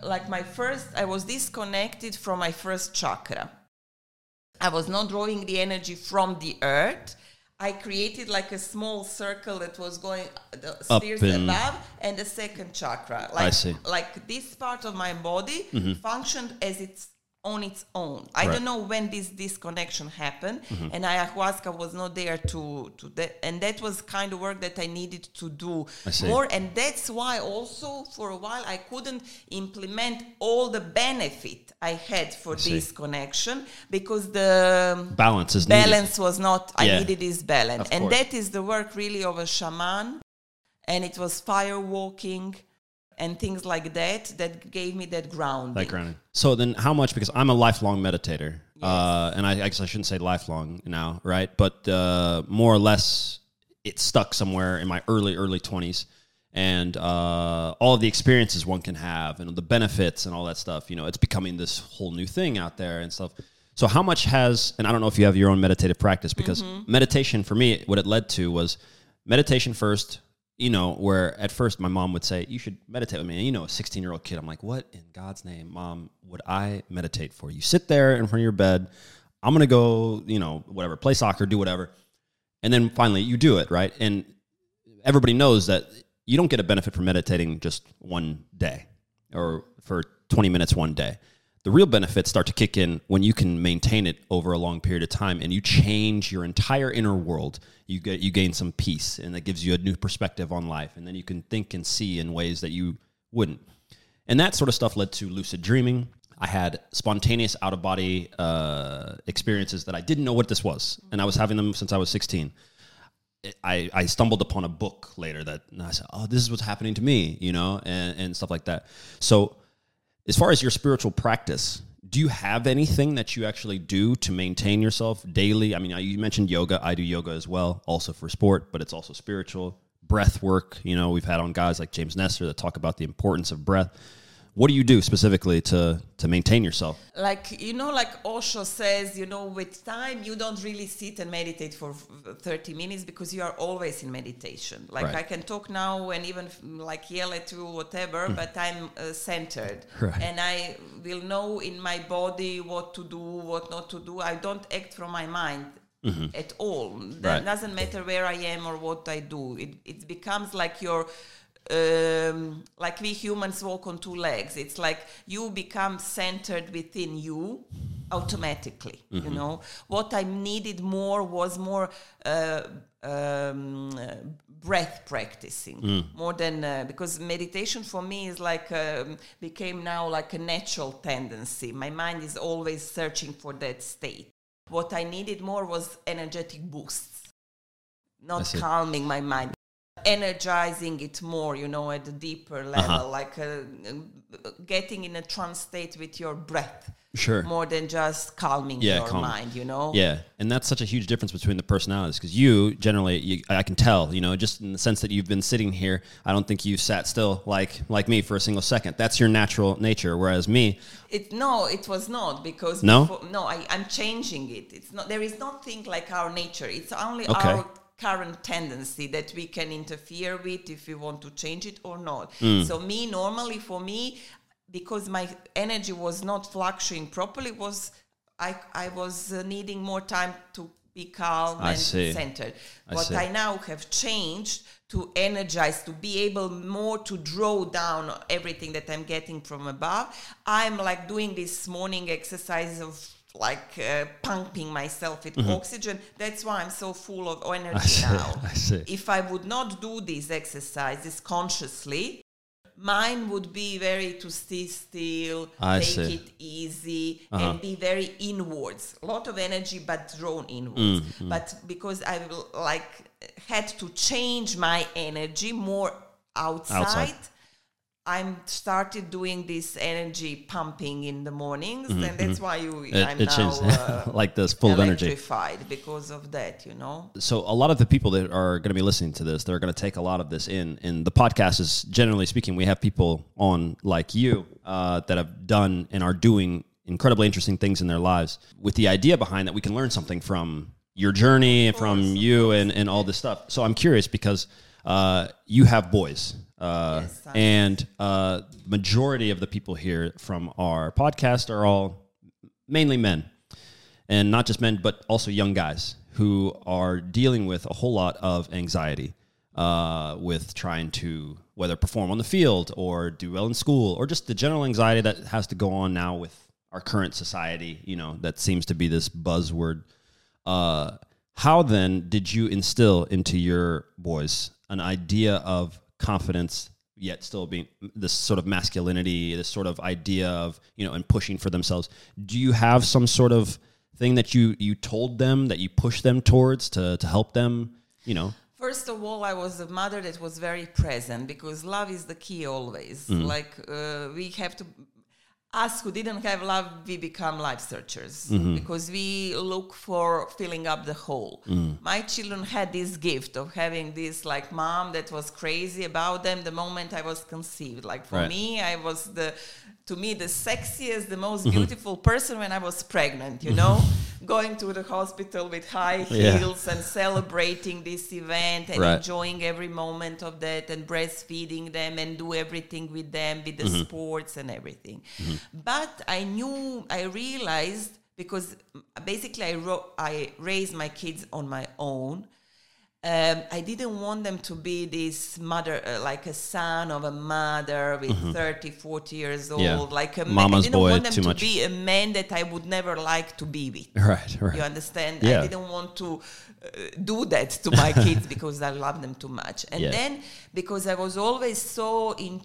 Speaker 3: like my first i was disconnected from my first chakra i was not drawing the energy from the earth i created like a small circle that was going the
Speaker 2: Up
Speaker 3: spheres
Speaker 2: in-
Speaker 3: above and the second chakra like I
Speaker 2: see. Mm-hmm.
Speaker 3: like this part of my body functioned as its on its own i
Speaker 2: Right. Mm-hmm.
Speaker 3: don't know when this disconnection happened and ayahuasca was not there to to that and that was kind of work that i needed to do more and that's why also for a while i couldn't implement all the benefit i had for
Speaker 2: see.
Speaker 3: this connection because the
Speaker 2: Balance is needed.
Speaker 3: balance was not i needed this balance and that is the work really of a shaman and it was fire walking and things like that that gave me that grounding
Speaker 2: That grounding. So then, how much? Because I'm a lifelong meditator, uh, and I, I guess I shouldn't say lifelong now, right? But uh, more or less, it stuck somewhere in my early early 20s, and uh, all the experiences one can have, and the benefits and all that stuff. You know, it's becoming this whole new thing out there and stuff. So how much has? And I don't know if you have your own meditative practice because meditation for me, what it led to was meditation first you know, where at first my mom would say, You should meditate with me. And you know, a 16 year old kid, I'm like, What in God's name, mom, would I meditate for? You sit there in front of your bed. I'm going to go, you know, whatever, play soccer, do whatever. And then finally you do it, right? And everybody knows that you don't get a benefit from meditating just one day or for 20 minutes one day. The real benefits start to kick in when you can maintain it over a long period of time and you change your entire inner world. You get you gain some peace and that gives you a new perspective on life and then you can think and see in ways that you wouldn't. And that sort of stuff led to lucid dreaming. I had spontaneous out of body uh, experiences that I didn't know what this was, and I was having them since I was 16. I, I stumbled upon a book later that I said, oh, this is what's happening to me, you know, and, and stuff like that. So, as far as your spiritual practice, do you have anything that you actually do to maintain yourself daily? I mean, you mentioned yoga. I do yoga as well, also for sport, but it's also spiritual. Breath work, you know, we've had on guys like James Nestor that talk about the importance of breath. What do you do specifically to to maintain yourself?
Speaker 3: like you know like osho says you know with time you don't really sit and meditate for 30 minutes because you are always in meditation like
Speaker 2: Right.
Speaker 3: i can talk now and even like yell at you whatever but i'm uh, centered.
Speaker 2: Right.
Speaker 3: and i will know in my body what to do what not to do i don't act from my mind at all That
Speaker 2: Mm-hmm.
Speaker 3: Doesn't matter where i am or what i do it, it becomes like your um, like we humans walk on two legs. It's like you become centered within you automatically. You know what I needed more was more uh, um, uh, breath practicing more than uh, because meditation for me is like um, became now like a natural tendency. My mind is always searching for that state. What I needed more was energetic boosts not calming my mind energizing it more you know at a deeper level
Speaker 2: Uh-huh.
Speaker 3: like uh, getting in a trance state with your breath
Speaker 2: Sure.
Speaker 3: more than just calming
Speaker 2: Yeah,
Speaker 3: your
Speaker 2: calm.
Speaker 3: mind you know
Speaker 2: Yeah, and that's such a huge difference between the personalities because you generally, you, I can tell, you know, just in the sense that you've been sitting here. I don't think you sat still like like me for a single second. That's your natural nature. Whereas me,
Speaker 3: it no it was not because
Speaker 2: No?
Speaker 3: before, no I, i'm changing it it's not there is nothing like our nature it's only
Speaker 2: Okay.
Speaker 3: our current tendency that we can interfere with if we want to change it or not.
Speaker 2: Mm.
Speaker 3: So me normally for me because my energy was not fluctuating properly was I I was uh, needing more time to be calm
Speaker 2: I
Speaker 3: and
Speaker 2: see.
Speaker 3: centered.
Speaker 2: I
Speaker 3: What
Speaker 2: see.
Speaker 3: I now have changed to energize, to be able more to draw down everything that I'm getting from above. I'm like doing this morning exercise of like uh, pumping myself with oxygen. That's why I'm so full of energy
Speaker 2: Mm-hmm. see,
Speaker 3: now.
Speaker 2: I see.
Speaker 3: If I would not do these exercises consciously, mine would be very to stay still,
Speaker 2: I
Speaker 3: take
Speaker 2: see.
Speaker 3: it easy,
Speaker 2: Uh-huh.
Speaker 3: and be very inwards. A lot of energy, but drawn inwards. But because I will, like had to change my energy more outside.
Speaker 2: Outside.
Speaker 3: I'm started doing this energy pumping in the mornings, and that's why you,
Speaker 2: Mm-hmm, It,
Speaker 3: I'm
Speaker 2: it
Speaker 3: now uh,
Speaker 2: like this, full of energy.
Speaker 3: electrified because of that. You know.
Speaker 2: so a lot of the people that are going to be listening to this they're going to take a lot of this in and the podcast is generally speaking we have people on like you uh, that have done and are doing incredibly interesting things in their lives with the idea behind that we can learn something from your journey and from you and, and all this stuff so i'm curious because uh, you have boys uh,
Speaker 3: Yes,
Speaker 2: and uh, majority of the people here from our podcast are all mainly men and not just men, but also young guys who are dealing with a whole lot of anxiety uh, with trying to whether perform on the field or do well in school or just the general anxiety that has to go on now with our current society. You know, that seems to be this buzzword. Uh, how then did you instill into your boys an idea of confidence? Yet still being this sort of masculinity, this sort of idea of you know, and pushing for themselves. Do you have some sort of thing that you you told them that you pushed them towards to to help them you know
Speaker 3: First of all, I was a mother that was very present because love is the key always.
Speaker 2: Mm-hmm.
Speaker 3: Like uh, we have to, us who didn't have love, we become life searchers
Speaker 2: Mm-hmm.
Speaker 3: because we look for filling up the hole.
Speaker 2: Mm.
Speaker 3: My children had this gift of having this like mom that was crazy about them the moment I was conceived. Like for
Speaker 2: Right.
Speaker 3: me, I was the to me the sexiest, the most
Speaker 2: Mm-hmm.
Speaker 3: beautiful person when I was pregnant. You know, going to the hospital with high
Speaker 2: Yeah.
Speaker 3: heels and celebrating this event and
Speaker 2: Right.
Speaker 3: enjoying every moment of that and breastfeeding them and do everything with them with the
Speaker 2: Mm-hmm.
Speaker 3: sports and everything. But I knew, I realized because basically I, ro- I raised my kids on my own. Um, I didn't want them to be this mother, uh, like a son of a mother with 30, 40 years old,
Speaker 2: Mm-hmm. Yeah.
Speaker 3: like a man. I didn't want them
Speaker 2: too
Speaker 3: to
Speaker 2: much.
Speaker 3: be a man that I would never like to be with.
Speaker 2: right right
Speaker 3: You understand?
Speaker 2: Yeah.
Speaker 3: I didn't want to uh, do that to my kids because I love them too much. And
Speaker 2: Yeah.
Speaker 3: then because I was always so in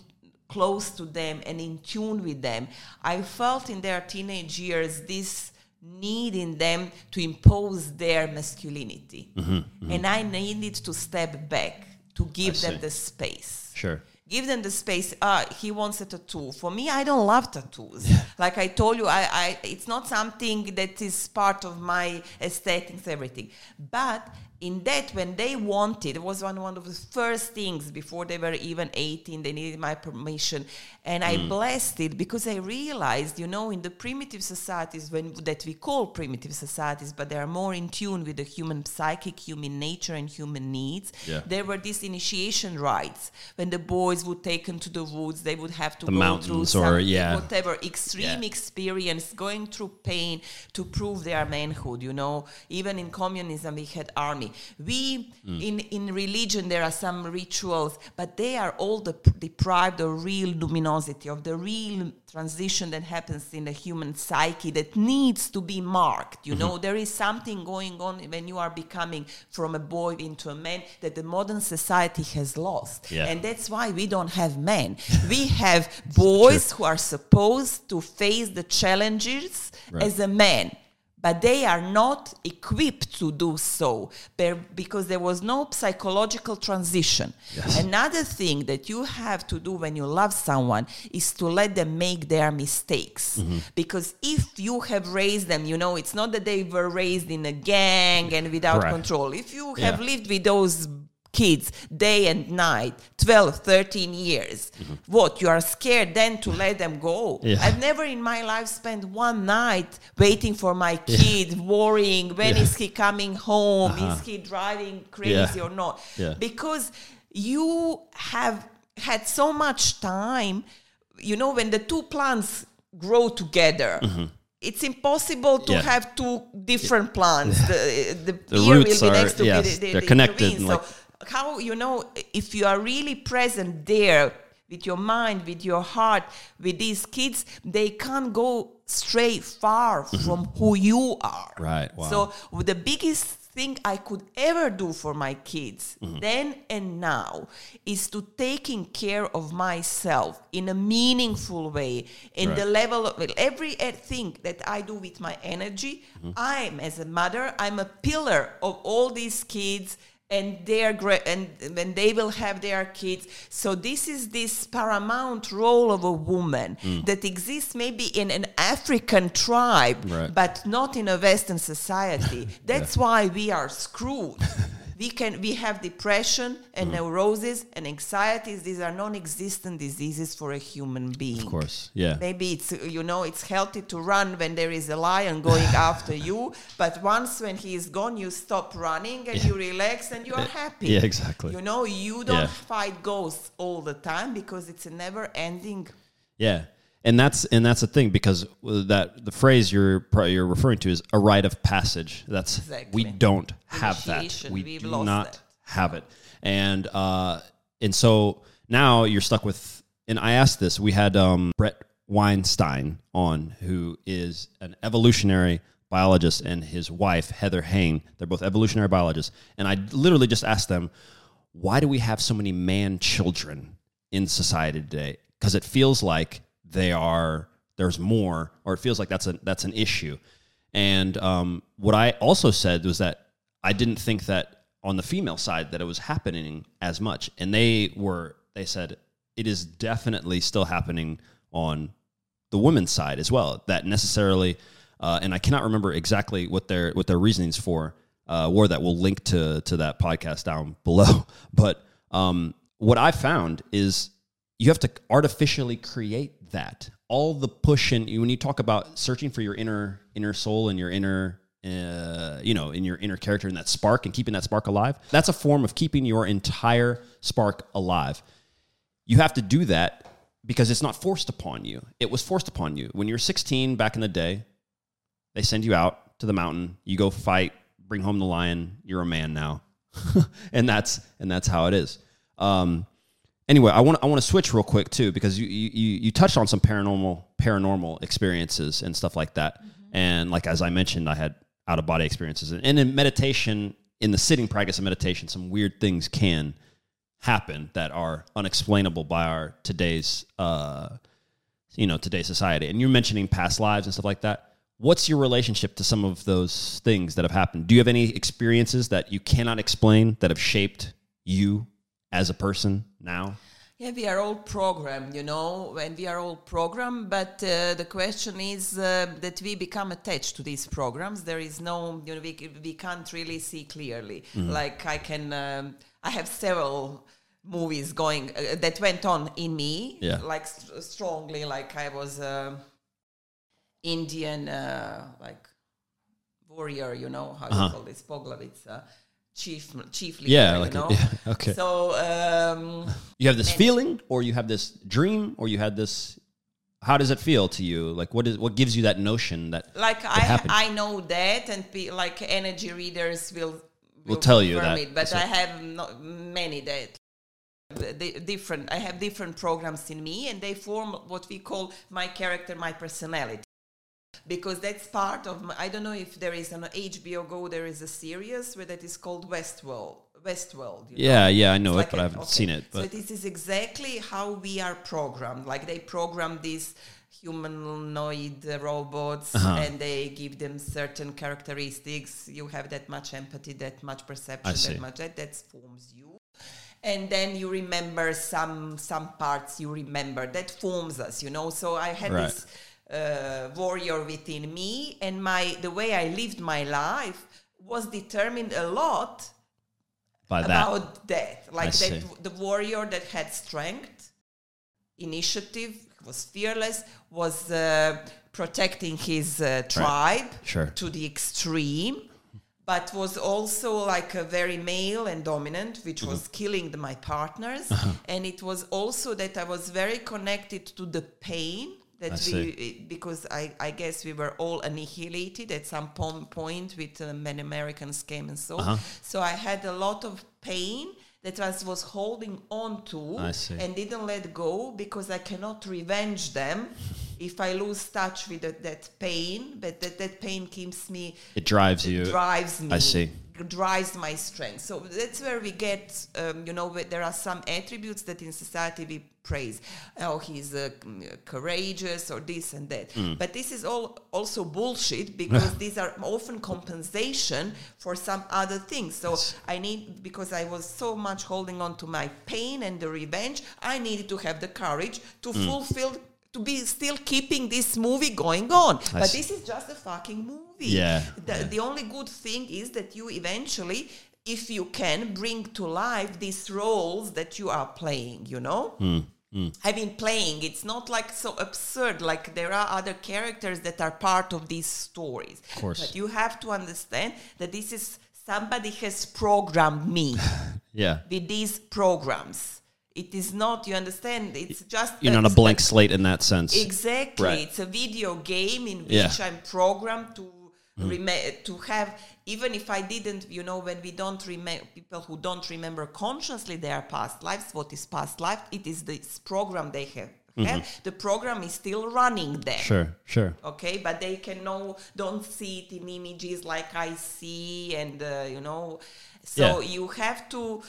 Speaker 3: close to them and in tune with them, I felt in their teenage years this need in them to impose their masculinity.
Speaker 2: Mm-hmm,
Speaker 3: And I needed to step back to give them the space.
Speaker 2: Sure.
Speaker 3: Give them the space. Uh, he wants a tattoo. For me i don't love tattoos. Like i told you I, I it's not something that is part of my aesthetics everything. But in that when they wanted it was one, one of the first things before they were even 18 they needed my permission and i mm. blessed it because i realized you know in the primitive societies when that we call primitive societies but they are more in tune with the human psychic human nature and human needs
Speaker 2: Yeah.
Speaker 3: there were these initiation rites when the boys would taken to the woods they would have to
Speaker 2: The
Speaker 3: go
Speaker 2: mountains
Speaker 3: through
Speaker 2: or-
Speaker 3: something,
Speaker 2: yeah.
Speaker 3: whatever extreme
Speaker 2: Yeah.
Speaker 3: experience going through pain to prove their manhood you know even in communism we had army we
Speaker 2: Mm.
Speaker 3: in in religion there are some rituals but they are all the, deprived of real luminosity of the real transition that happens in the human psyche that needs to be marked you
Speaker 2: Mm-hmm.
Speaker 3: know there is something going on when you are becoming from a boy into a man that the modern society has lost
Speaker 2: Yeah.
Speaker 3: and that's why we don't have men we have boys who are supposed to face the challenges
Speaker 2: Right.
Speaker 3: as a man but they are not equipped to do so because there was no psychological transition.
Speaker 2: Yes.
Speaker 3: Another thing that you have to do when you love someone is to let them make their mistakes.
Speaker 2: Mm-hmm.
Speaker 3: Because if you have raised them, you know, it's not that they were raised in a gang and without
Speaker 2: Correct.
Speaker 3: control. If you have
Speaker 2: Yeah.
Speaker 3: lived with those kids day and night 12 13 years what you are scared then to let them go
Speaker 2: Yeah.
Speaker 3: i've never in my life spent one night waiting for my kid worrying when is
Speaker 2: Yeah.
Speaker 3: he coming home
Speaker 2: Uh-huh.
Speaker 3: is he driving crazy
Speaker 2: Yeah.
Speaker 3: or not
Speaker 2: Yeah.
Speaker 3: because you have had so much time you know when the two plants grow together it's impossible to
Speaker 2: Mm-hmm. Yeah.
Speaker 3: have two different plants the, the,
Speaker 2: The
Speaker 3: ear
Speaker 2: roots
Speaker 3: will be
Speaker 2: are-
Speaker 3: next to
Speaker 2: yes,
Speaker 3: the, the,
Speaker 2: they're
Speaker 3: the
Speaker 2: connected and
Speaker 3: so how you know if you are really present there with your mind with your heart with these kids they can't go stray far from who you are
Speaker 2: Mm-hmm. Right, wow.
Speaker 3: so the biggest thing I could ever do for my kids
Speaker 2: Mm-hmm.
Speaker 3: then and now is to taking care of myself in a meaningful way in the level of every uh, thing that I do with my energy
Speaker 2: Mm-hmm.
Speaker 3: I'm as a mother I'm a pillar of all these kids and their gra- and when they will have their kids so this is this paramount role of a woman
Speaker 2: Mm.
Speaker 3: that exists maybe in an african tribe
Speaker 2: Right.
Speaker 3: but not in a western society that's why we are screwed we can we have depression and
Speaker 2: Mm-hmm.
Speaker 3: neurosis and anxieties these are non-existent diseases for a human being
Speaker 2: Of course. Yeah.
Speaker 3: maybe it's you know it's healthy to run when there is a lion going after you but once when he is gone you stop running and you relax and you are happy
Speaker 2: Yeah, exactly.
Speaker 3: you know you don't
Speaker 2: Yeah.
Speaker 3: fight ghosts all the time because it's a never ending
Speaker 2: Yeah, and that's and that's the thing because that the phrase you're you're referring to is a rite of passage. That's
Speaker 3: Exactly.
Speaker 2: we don't have that. We
Speaker 3: we've
Speaker 2: do not
Speaker 3: that.
Speaker 2: have it, and uh, and so now you're stuck with. And I asked this. We had um, Bret Weinstein on, who is an evolutionary biologist, and his wife Heather Heying. They're both evolutionary biologists, and I literally just asked them, why do we have so many man children in society today? Because it feels like they are there's more, or it feels like that's a that's an issue. And um, what I also said was that I didn't think that on the female side that it was happening as much, and they were they said it is definitely still happening on the women's side as well. That necessarily, uh, and I cannot remember exactly what their what their reasonings for uh, were. That we'll link to to that podcast down below. But um, what I found is you have to artificially create that. All the push and when you talk about searching for your inner inner soul and your inner uh, you know, in your inner character and that spark and keeping that spark alive. That's a form of keeping your entire spark alive you have to do that because it's not forced upon you. It was forced upon you. When you're 16 back in the day, they send you out to the mountain, you go fight, bring home the lion, you're a man now. and that's and that's how it is. Um, anyway, I want I want to switch real quick too because you you you touched on some paranormal paranormal experiences and stuff like that. And like as I mentioned, I had out of body experiences. And in meditation, in the sitting practice of meditation, some weird things can happen that are unexplainable by our today's uh, you know today's society. And you're mentioning past lives and stuff like that. What's your relationship to some of those things that have happened? Do you have any experiences that you cannot explain that have shaped you as a person now?
Speaker 3: Yeah, we are all programmed, you know, when we are all programmed, but uh, the question is uh, that we become attached to these programs. There is no, you know, we, we can't really see clearly. Like I can, um, I have several movies going uh, that went on in me,
Speaker 2: Yeah.
Speaker 3: like st- strongly, like I was uh, Indian, uh, like warrior, you know, how
Speaker 2: Uh-huh.
Speaker 3: you call this, Poglavica, chief, chief leader,
Speaker 2: Yeah,
Speaker 3: you
Speaker 2: like a- yeah, okay.
Speaker 3: So, um,
Speaker 2: You have this feeling, or you have this dream, or you had this. How does it feel to you? Like, what is what gives you that notion that
Speaker 3: like
Speaker 2: that
Speaker 3: I
Speaker 2: happened?
Speaker 3: I know that, and pe- like energy readers will
Speaker 2: Will tell you that.
Speaker 3: it, but I have not many that. The different. I have different programs in me, and they form what we call my character, my personality. Because that's part of my, I don't know if there is an HBO Go. There is a series where that is called Westworld. Westworld. you know?
Speaker 2: Yeah, yeah, I know
Speaker 3: It's
Speaker 2: it,
Speaker 3: like
Speaker 2: but I haven't
Speaker 3: okay.
Speaker 2: seen it.
Speaker 3: so this is exactly how we are programmed. Like they program these humanoid robots,
Speaker 2: Uh-huh.
Speaker 3: and they give them certain characteristics. You have that much empathy, that much perception, that much that that forms you. And then you remember some some parts. You remember that forms us. You know. So I had
Speaker 2: Right.
Speaker 3: this uh, warrior within me, and my the way I lived my life was determined a lot
Speaker 2: by that.
Speaker 3: about that. Like that, the warrior that had strength, initiative, was fearless, was uh, protecting his uh, tribe
Speaker 2: Sure.
Speaker 3: to the extreme, but was also like a very male and dominant, which
Speaker 2: Mm-hmm.
Speaker 3: was killing the, my partners.
Speaker 2: Uh-huh.
Speaker 3: And it was also that I was very connected to the pain. That
Speaker 2: I
Speaker 3: we, because I, I guess we were all annihilated at some point with um, an American scam and so.
Speaker 2: Uh-huh.
Speaker 3: So I had a lot of pain that I was holding on to and didn't let go because I cannot revenge them if I lose touch with that, that pain. But that, that pain keeps me
Speaker 2: It drives you.
Speaker 3: drives me.
Speaker 2: I see.
Speaker 3: Drives my strength. So that's where we get, um, you know, there are some attributes that in society we praise. Oh, he's uh, courageous or this and that.
Speaker 2: Hmm.
Speaker 3: But this is all also bullshit because these are often compensation for some other things. So I need, because I was so much holding on to my pain and the revenge, I needed to have the courage to
Speaker 2: Hmm.
Speaker 3: fulfill. To be still keeping this movie going on,
Speaker 2: I
Speaker 3: but
Speaker 2: see.
Speaker 3: this is just a fucking movie.
Speaker 2: Yeah,
Speaker 3: The,
Speaker 2: yeah.
Speaker 3: the only good thing is that you eventually, if you can, bring to life these roles that you are playing, you know?
Speaker 2: Hmm,
Speaker 3: I mean, playing, it's not like so absurd. Like there are other characters that are part of these stories.
Speaker 2: Of course.
Speaker 3: But you have to understand that this is somebody has programmed me
Speaker 2: Yeah.
Speaker 3: with these programs. It is not, you understand? It's just.
Speaker 2: You're not a blank slate in that sense.
Speaker 3: Exactly.
Speaker 2: Right.
Speaker 3: It's a video game in which
Speaker 2: Yeah.
Speaker 3: I'm programmed to rema- to have even if I didn't, you know, when we don't remember people who don't remember consciously their past lives, what is past life? It is this program they have. have. The program is still running there.
Speaker 2: Mm-hmm. Sure, sure.
Speaker 3: Okay, but they can know don't see it in images like I see, and uh, you know, so
Speaker 2: Yeah.
Speaker 3: you have to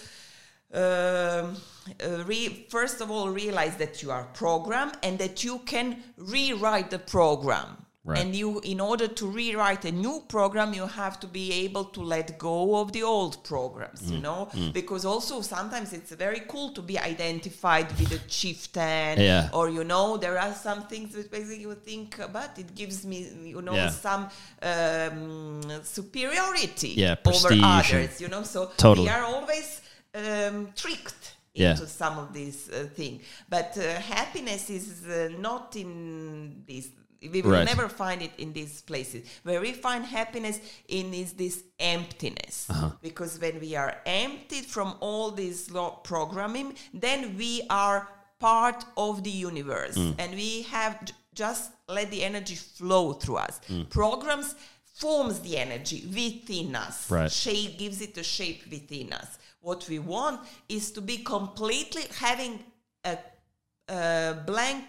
Speaker 3: um, uh, re- first of all realize that you are program and that you can rewrite the program.
Speaker 2: Right.
Speaker 3: And you, in order to rewrite a new program, you have to be able to let go of the old programs,
Speaker 2: Mm.
Speaker 3: you know, because also sometimes it's very cool to be identified with a chieftain,
Speaker 2: Yeah.
Speaker 3: or you know, there are some things that basically you think, but it gives me, you know,
Speaker 2: Yeah.
Speaker 3: some um, superiority
Speaker 2: Yeah,
Speaker 3: over others, you know. So
Speaker 2: Totally.
Speaker 3: we are always um, tricked
Speaker 2: Yeah.
Speaker 3: into some of these uh, things. But uh, happiness is uh, not in these. We will
Speaker 2: Right.
Speaker 3: never find it in these places. Where we find happiness in is this emptiness.
Speaker 2: Uh-huh.
Speaker 3: Because when we are emptied from all this programming, then we are part of the universe,
Speaker 2: Mm.
Speaker 3: and we have j- just let the energy flow through us.
Speaker 2: Mm.
Speaker 3: Programs forms the energy within us
Speaker 2: Right.
Speaker 3: shape gives it a shape within us what we want is to be completely having a, a blank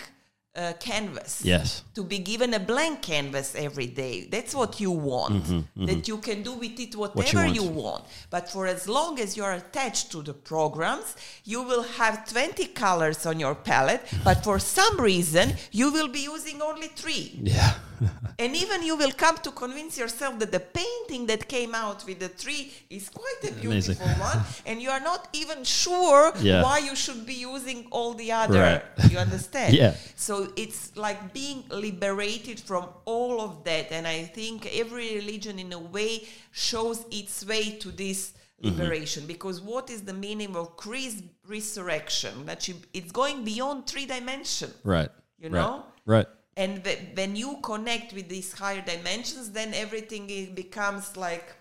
Speaker 3: uh, canvas
Speaker 2: Yes.
Speaker 3: to be given a blank canvas every day that's what you want that you can do with it whatever
Speaker 2: want.
Speaker 3: you want but for as long as you're attached to the programs you will have 20 colors on your palette but for some reason you will be using only three
Speaker 2: Yeah.
Speaker 3: and even you will come to convince yourself that the painting that came out with the tree is quite a
Speaker 2: Amazing.
Speaker 3: beautiful one, and you are not even sure
Speaker 2: Yeah.
Speaker 3: why you should be using all the other.
Speaker 2: Right.
Speaker 3: You understand?
Speaker 2: Yeah.
Speaker 3: So it's like being liberated from all of that, and I think every religion, in a way, shows its way to this.
Speaker 2: Mm-hmm.
Speaker 3: Liberation, because what is the meaning of Christ's resurrection? That you, it's going beyond three dimension.
Speaker 2: Right.
Speaker 3: You know?
Speaker 2: Right.
Speaker 3: And wh- when you connect with these higher dimensions, then everything becomes like,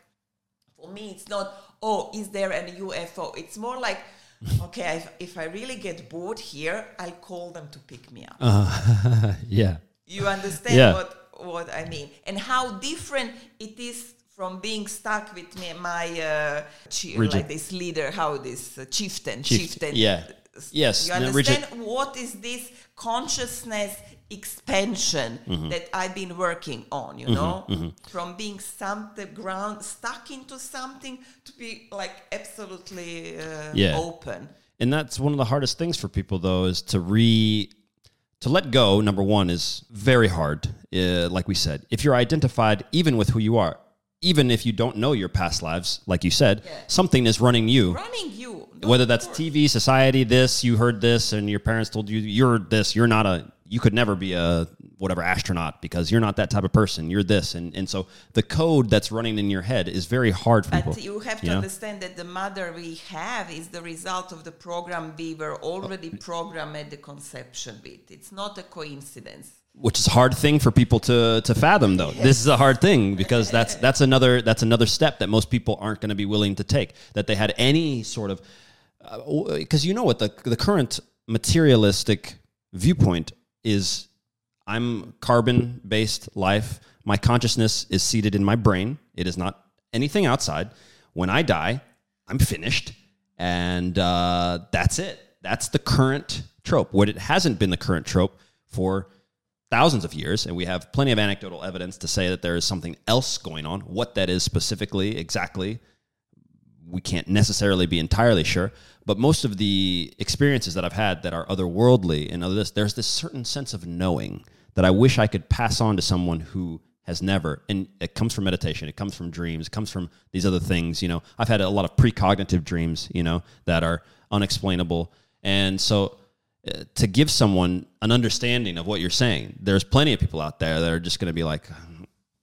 Speaker 3: for me, it's not, oh, is there an UFO? It's more like, okay, if, if I really get bored here, I'll call them to pick me up.
Speaker 2: Uh, yeah.
Speaker 3: You understand
Speaker 2: Yeah.
Speaker 3: what, what I mean? And how different it is from being stuck with me, my, uh, like this leader, how this uh, chieftain,
Speaker 2: Chief-
Speaker 3: chieftain.
Speaker 2: yeah. Yes,
Speaker 3: You
Speaker 2: no,
Speaker 3: understand what is this consciousness expansion
Speaker 2: Mm-hmm.
Speaker 3: that I've been working on, you know? From being some the ground stuck into something to be like absolutely uh,
Speaker 2: Yeah.
Speaker 3: open.
Speaker 2: And that's one of the hardest things for people, though, is to re to let go. Number one is very hard. Uh, like we said, if you're identified even with who you are, even if you don't know your past lives, like you said,
Speaker 3: Yeah.
Speaker 2: something is running you.
Speaker 3: Running you. no,
Speaker 2: Whether that's. TV, society, this, you heard this, and your parents told you you're this, you're not a, you could never be a whatever astronaut because you're not that type of person. You're this, and and so the code that's running in your head is very hard for people.
Speaker 3: But you have to
Speaker 2: you know?
Speaker 3: understand that the mother we have is the result of the program we were already programmed at the conception with. It's not a coincidence.
Speaker 2: which is a hard thing for people to to fathom though this is a hard thing because that's that's another that's another step that most people aren't going to be willing to take that they had any sort of uh, because you know what the the current materialistic viewpoint is i'm carbon based life. My consciousness is seated in my brain. It is not anything outside. When i die i'm finished. And uh, that's it. That's the current trope. What it hasn't been the current trope for thousands of years, and we have plenty of anecdotal evidence to say that there is something else going on. What that is specifically, exactly, we can't necessarily be entirely sure. But most of the experiences that I've had that are otherworldly and other this, there's this certain sense of knowing that I wish I could pass on to someone who has never. And it comes from meditation. It comes from dreams. It comes from these other things. You know, I've had a lot of precognitive dreams. You know, that are unexplainable, and so uh, to give someone an understanding of what you're saying. There's plenty of people out there that are just going to be like,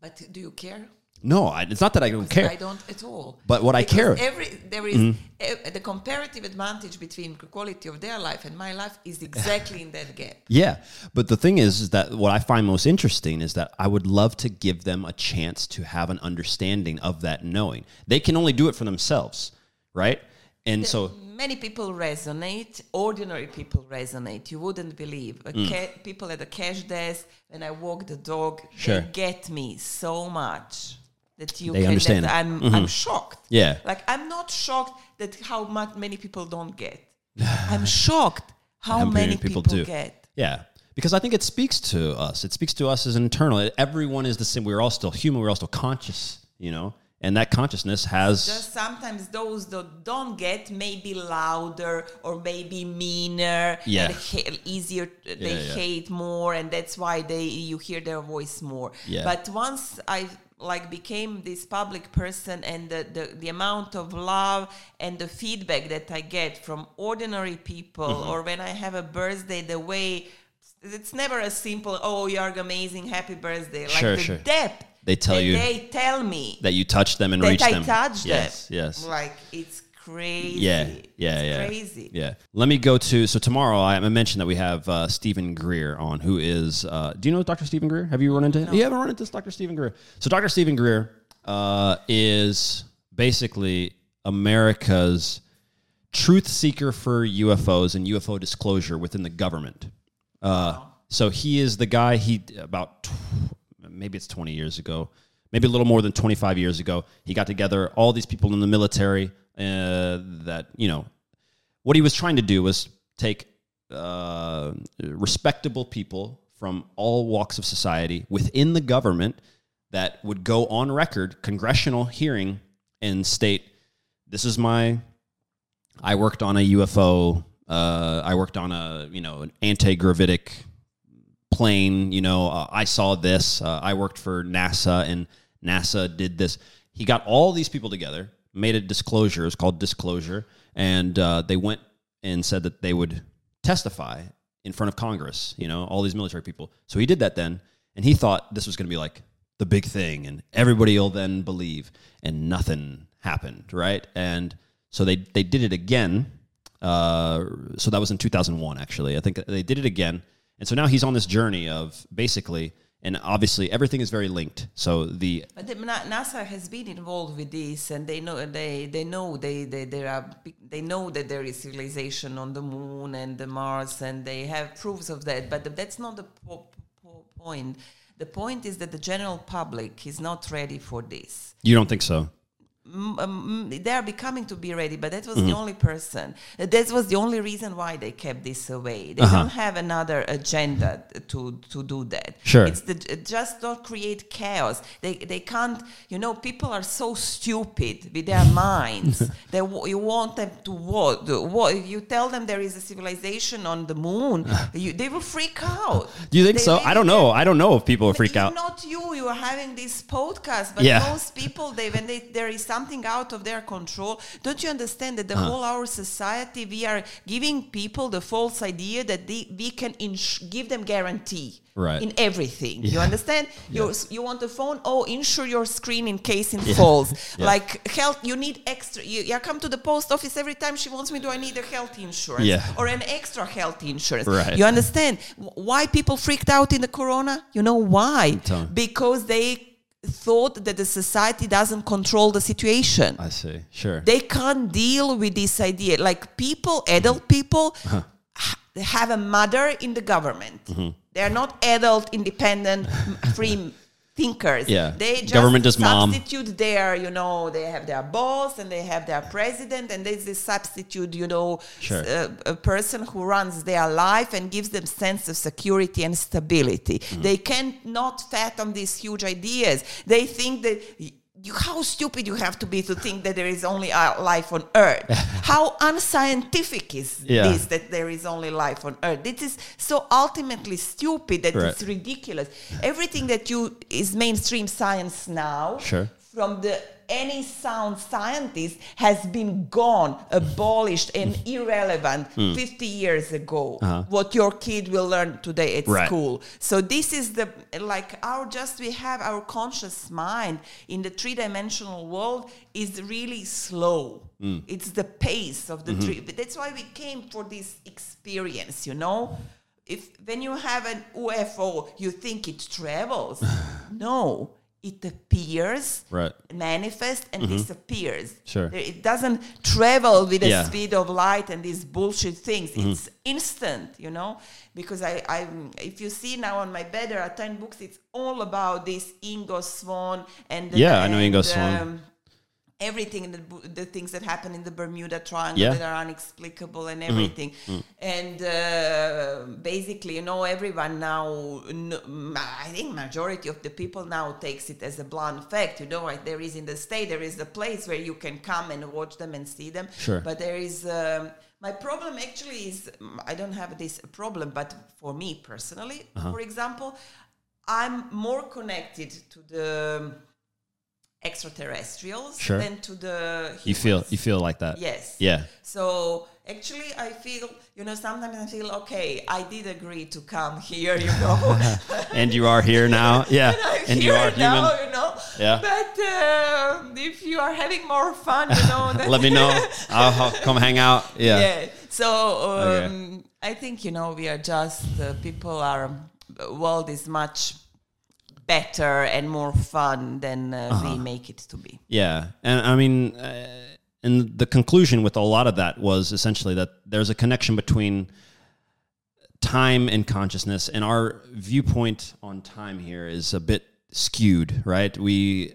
Speaker 3: But do you care?
Speaker 2: No, I, it's not that I don't care.
Speaker 3: I don't at all.
Speaker 2: But what I
Speaker 3: Because
Speaker 2: care- Mm-hmm.
Speaker 3: Every there is eh, the comparative advantage between the quality of their life and my life is exactly in that gap.
Speaker 2: Yeah, but the thing is, is that what I find most interesting is that I would love to give them a chance to have an understanding of that knowing. They can only do it for themselves, right? And so,
Speaker 3: Many people resonate. Ordinary people resonate. You wouldn't believe. A
Speaker 2: Mm.
Speaker 3: ca- people at the cash desk, when I walk the dog,
Speaker 2: Sure.
Speaker 3: they get me so much that you
Speaker 2: They
Speaker 3: can.
Speaker 2: understand Mm-hmm.
Speaker 3: That I'm, I'm shocked.
Speaker 2: Yeah.
Speaker 3: Like I'm not shocked that how much many people don't get. I'm shocked how,
Speaker 2: How
Speaker 3: many,
Speaker 2: many
Speaker 3: people,
Speaker 2: people do.
Speaker 3: get.
Speaker 2: yeah, because I think it speaks to us. It speaks to us as an internal. Everyone is the same. We're all still human. We're all still conscious, you know? And that consciousness has.
Speaker 3: Just sometimes those that don't get may be louder or maybe meaner
Speaker 2: Yeah.
Speaker 3: ha- easier they
Speaker 2: yeah.
Speaker 3: hate more and that's why they you hear their voice more
Speaker 2: Yeah.
Speaker 3: but once i like became this public person and the, the, the amount of love and the feedback that i get from ordinary people
Speaker 2: Mm-hmm.
Speaker 3: or when i have a birthday the way it's never a simple oh you're amazing happy birthday like
Speaker 2: Sure,
Speaker 3: the
Speaker 2: sure.
Speaker 3: depth
Speaker 2: They tell you
Speaker 3: they tell me
Speaker 2: that you touch them and
Speaker 3: that
Speaker 2: reach
Speaker 3: I
Speaker 2: them.
Speaker 3: touched
Speaker 2: yes,
Speaker 3: them.
Speaker 2: Yes,
Speaker 3: Like it's crazy.
Speaker 2: Yeah, yeah,
Speaker 3: It's
Speaker 2: yeah.
Speaker 3: Crazy.
Speaker 2: Yeah. Let me go to so tomorrow. I, mentioned that we have uh, Stephen Greer on, who is. Uh, do you know Dr. Stephen Greer? Have you run into him? You haven't run into this Dr. Stephen Greer. So Dr. Stephen Greer uh, is basically America's truth seeker for UFOs and UFO disclosure within the government. Uh, So he is the guy. He about tw- maybe it's twenty years ago, maybe a little more than twenty five years ago. He got together all these people in the military uh, that you know what he was trying to do was take uh, respectable people from all walks of society within the government that would go on record, congressional hearing, and state, "This is my I worked on a UFO. Uh, I worked on a you know an anti-gravitic plane. You know, uh, I saw this. Uh, I worked for NASA, and NASA did this. He got all these people together, made a disclosure. It's called disclosure, and uh, they went and said that they would testify in front of Congress. You know, all these military people. So he did that then, and he thought this was going to be like the big thing, and everybody will then believe, and nothing happened, right? And so they they did it again. Uh, so that was in 2001, actually. I think they did it again, and so now he's on this journey of basically, and obviously everything is very linked. So the
Speaker 3: But the, NASA has been involved with this, and they know they they know they they there are they know that there is civilization on the moon and the Mars, and they have proofs of that. But that's not the po- po- point. The point is that the general public is not ready for this.
Speaker 2: you don't think so?
Speaker 3: Um, they are becoming to be ready, but that was
Speaker 2: Mm-hmm.
Speaker 3: the only person. That was the only reason why they kept this away. They
Speaker 2: Uh-huh.
Speaker 3: don't have another agenda to to do that.
Speaker 2: Sure.
Speaker 3: it's the, just don't create chaos. They they can't. You know, people are so stupid with their minds. they w- you want them to what? What if you tell them there is a civilization on the moon? you, they will freak out.
Speaker 2: Do you think
Speaker 3: They
Speaker 2: so? I don't know. I don't know if people will freak out.
Speaker 3: Not you. You are having this podcast, but
Speaker 2: Yeah.
Speaker 3: most people, they when they, there is something out of their control, don't you understand that the
Speaker 2: Uh-huh.
Speaker 3: whole our society we are giving people the false idea that they, we can ins- give them guarantee.
Speaker 2: Right.
Speaker 3: in everything. You
Speaker 2: Yeah.
Speaker 3: understand? You you want a phone? Oh, insure your screen in case it falls.
Speaker 2: Yeah.
Speaker 3: Like health, you need extra. You, you come to the post office every time she wants me. Do I need a health insurance?
Speaker 2: Yeah.
Speaker 3: Or an extra health insurance?
Speaker 2: Right.
Speaker 3: You understand why people freaked out in the corona? You know why? Because they thought that the society doesn't control the situation
Speaker 2: I see. Sure.
Speaker 3: they can't deal with this idea like people adult people
Speaker 2: Uh-huh.
Speaker 3: have a mother in the government
Speaker 2: Mm-hmm.
Speaker 3: they're not adult independent free thinkers
Speaker 2: Yeah.
Speaker 3: they just
Speaker 2: Government is mom.
Speaker 3: substitute their you know they have their boss and they have their president and there's this substitute you know
Speaker 2: Sure.
Speaker 3: uh, a person who runs their life and gives them sense of security and stability
Speaker 2: Mm-hmm.
Speaker 3: they cannot fathom these huge ideas they think that you, how stupid you have to be to think that there is only life on earth how unscientific is
Speaker 2: Yeah.
Speaker 3: this that there is only life on earth this is so ultimately stupid that it's ridiculous everything that you is mainstream science now
Speaker 2: Sure.
Speaker 3: from the any sound scientist has been gone, abolished, and irrelevant 50 years ago.
Speaker 2: Hmm. Uh-huh.
Speaker 3: What your kid will learn today at
Speaker 2: Right.
Speaker 3: school. So this is the like our just we have our conscious mind in the three-dimensional world is really slow.
Speaker 2: Hmm.
Speaker 3: It's the pace of the
Speaker 2: Mm-hmm.
Speaker 3: three. But that's why we came for this experience. You know. If when you have an UFO, you think it travels. no, it appears,
Speaker 2: Right.
Speaker 3: manifests, and disappears.
Speaker 2: Mm-hmm. Sure.
Speaker 3: It doesn't travel with the
Speaker 2: Yeah. Mm-hmm.
Speaker 3: speed of light and these bullshit things. It's instant, you know. Because I, I, if you see now on my bed, there are ten books. It's all about this Ingo Swann and
Speaker 2: Yeah, I know Ingo Swann.
Speaker 3: um, everything the, the things that happen in the Bermuda Triangle
Speaker 2: Yeah. Mm-hmm.
Speaker 3: that are inexplicable and everything and uh, basically you know everyone now I think majority of the people now takes it as a blunt fact you know like there is in the state there is a place where you can come and watch them and see them
Speaker 2: Sure.
Speaker 3: but there is um, my problem actually is I don't have this problem but for me personally
Speaker 2: Uh-huh.
Speaker 3: for example I'm more connected to the extraterrestrials
Speaker 2: Sure.
Speaker 3: than to the humans.
Speaker 2: You feel you feel like that.
Speaker 3: yes
Speaker 2: Yeah.
Speaker 3: so actually i feel you know sometimes i feel okay i did agree to come here you know
Speaker 2: And you are here now. Yeah.
Speaker 3: and i'm
Speaker 2: and
Speaker 3: here
Speaker 2: you are
Speaker 3: now
Speaker 2: human.
Speaker 3: you know
Speaker 2: Yeah.
Speaker 3: but uh, if you are having more fun you know
Speaker 2: Let me know. I'll, come hang out. Yeah.
Speaker 3: yeah. So um,
Speaker 2: Okay.
Speaker 3: I think you know we are just uh, people are world is much better and more fun than uh,
Speaker 2: Uh-huh.
Speaker 3: we make it to be.
Speaker 2: Yeah, and I mean, uh, and the conclusion with a lot of that was essentially that there's a connection between time and consciousness, and our viewpoint on time here is a bit skewed, right? We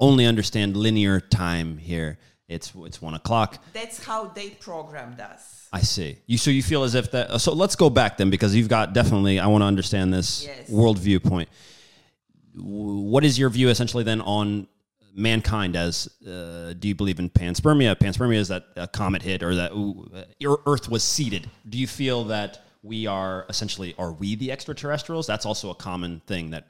Speaker 2: only understand linear time here. It's it's one o'clock.
Speaker 3: That's how they programmed us.
Speaker 2: I see. You so you feel as if that. So let's go back then, because you've got definitely. I want to understand this
Speaker 3: Yes.
Speaker 2: world viewpoint. What is your view essentially then on mankind? As uh, do you believe in panspermia? Panspermia is that a comet hit or that ooh, uh, Earth was seeded. Do you feel that we are essentially are we the extraterrestrials? That's also a common thing that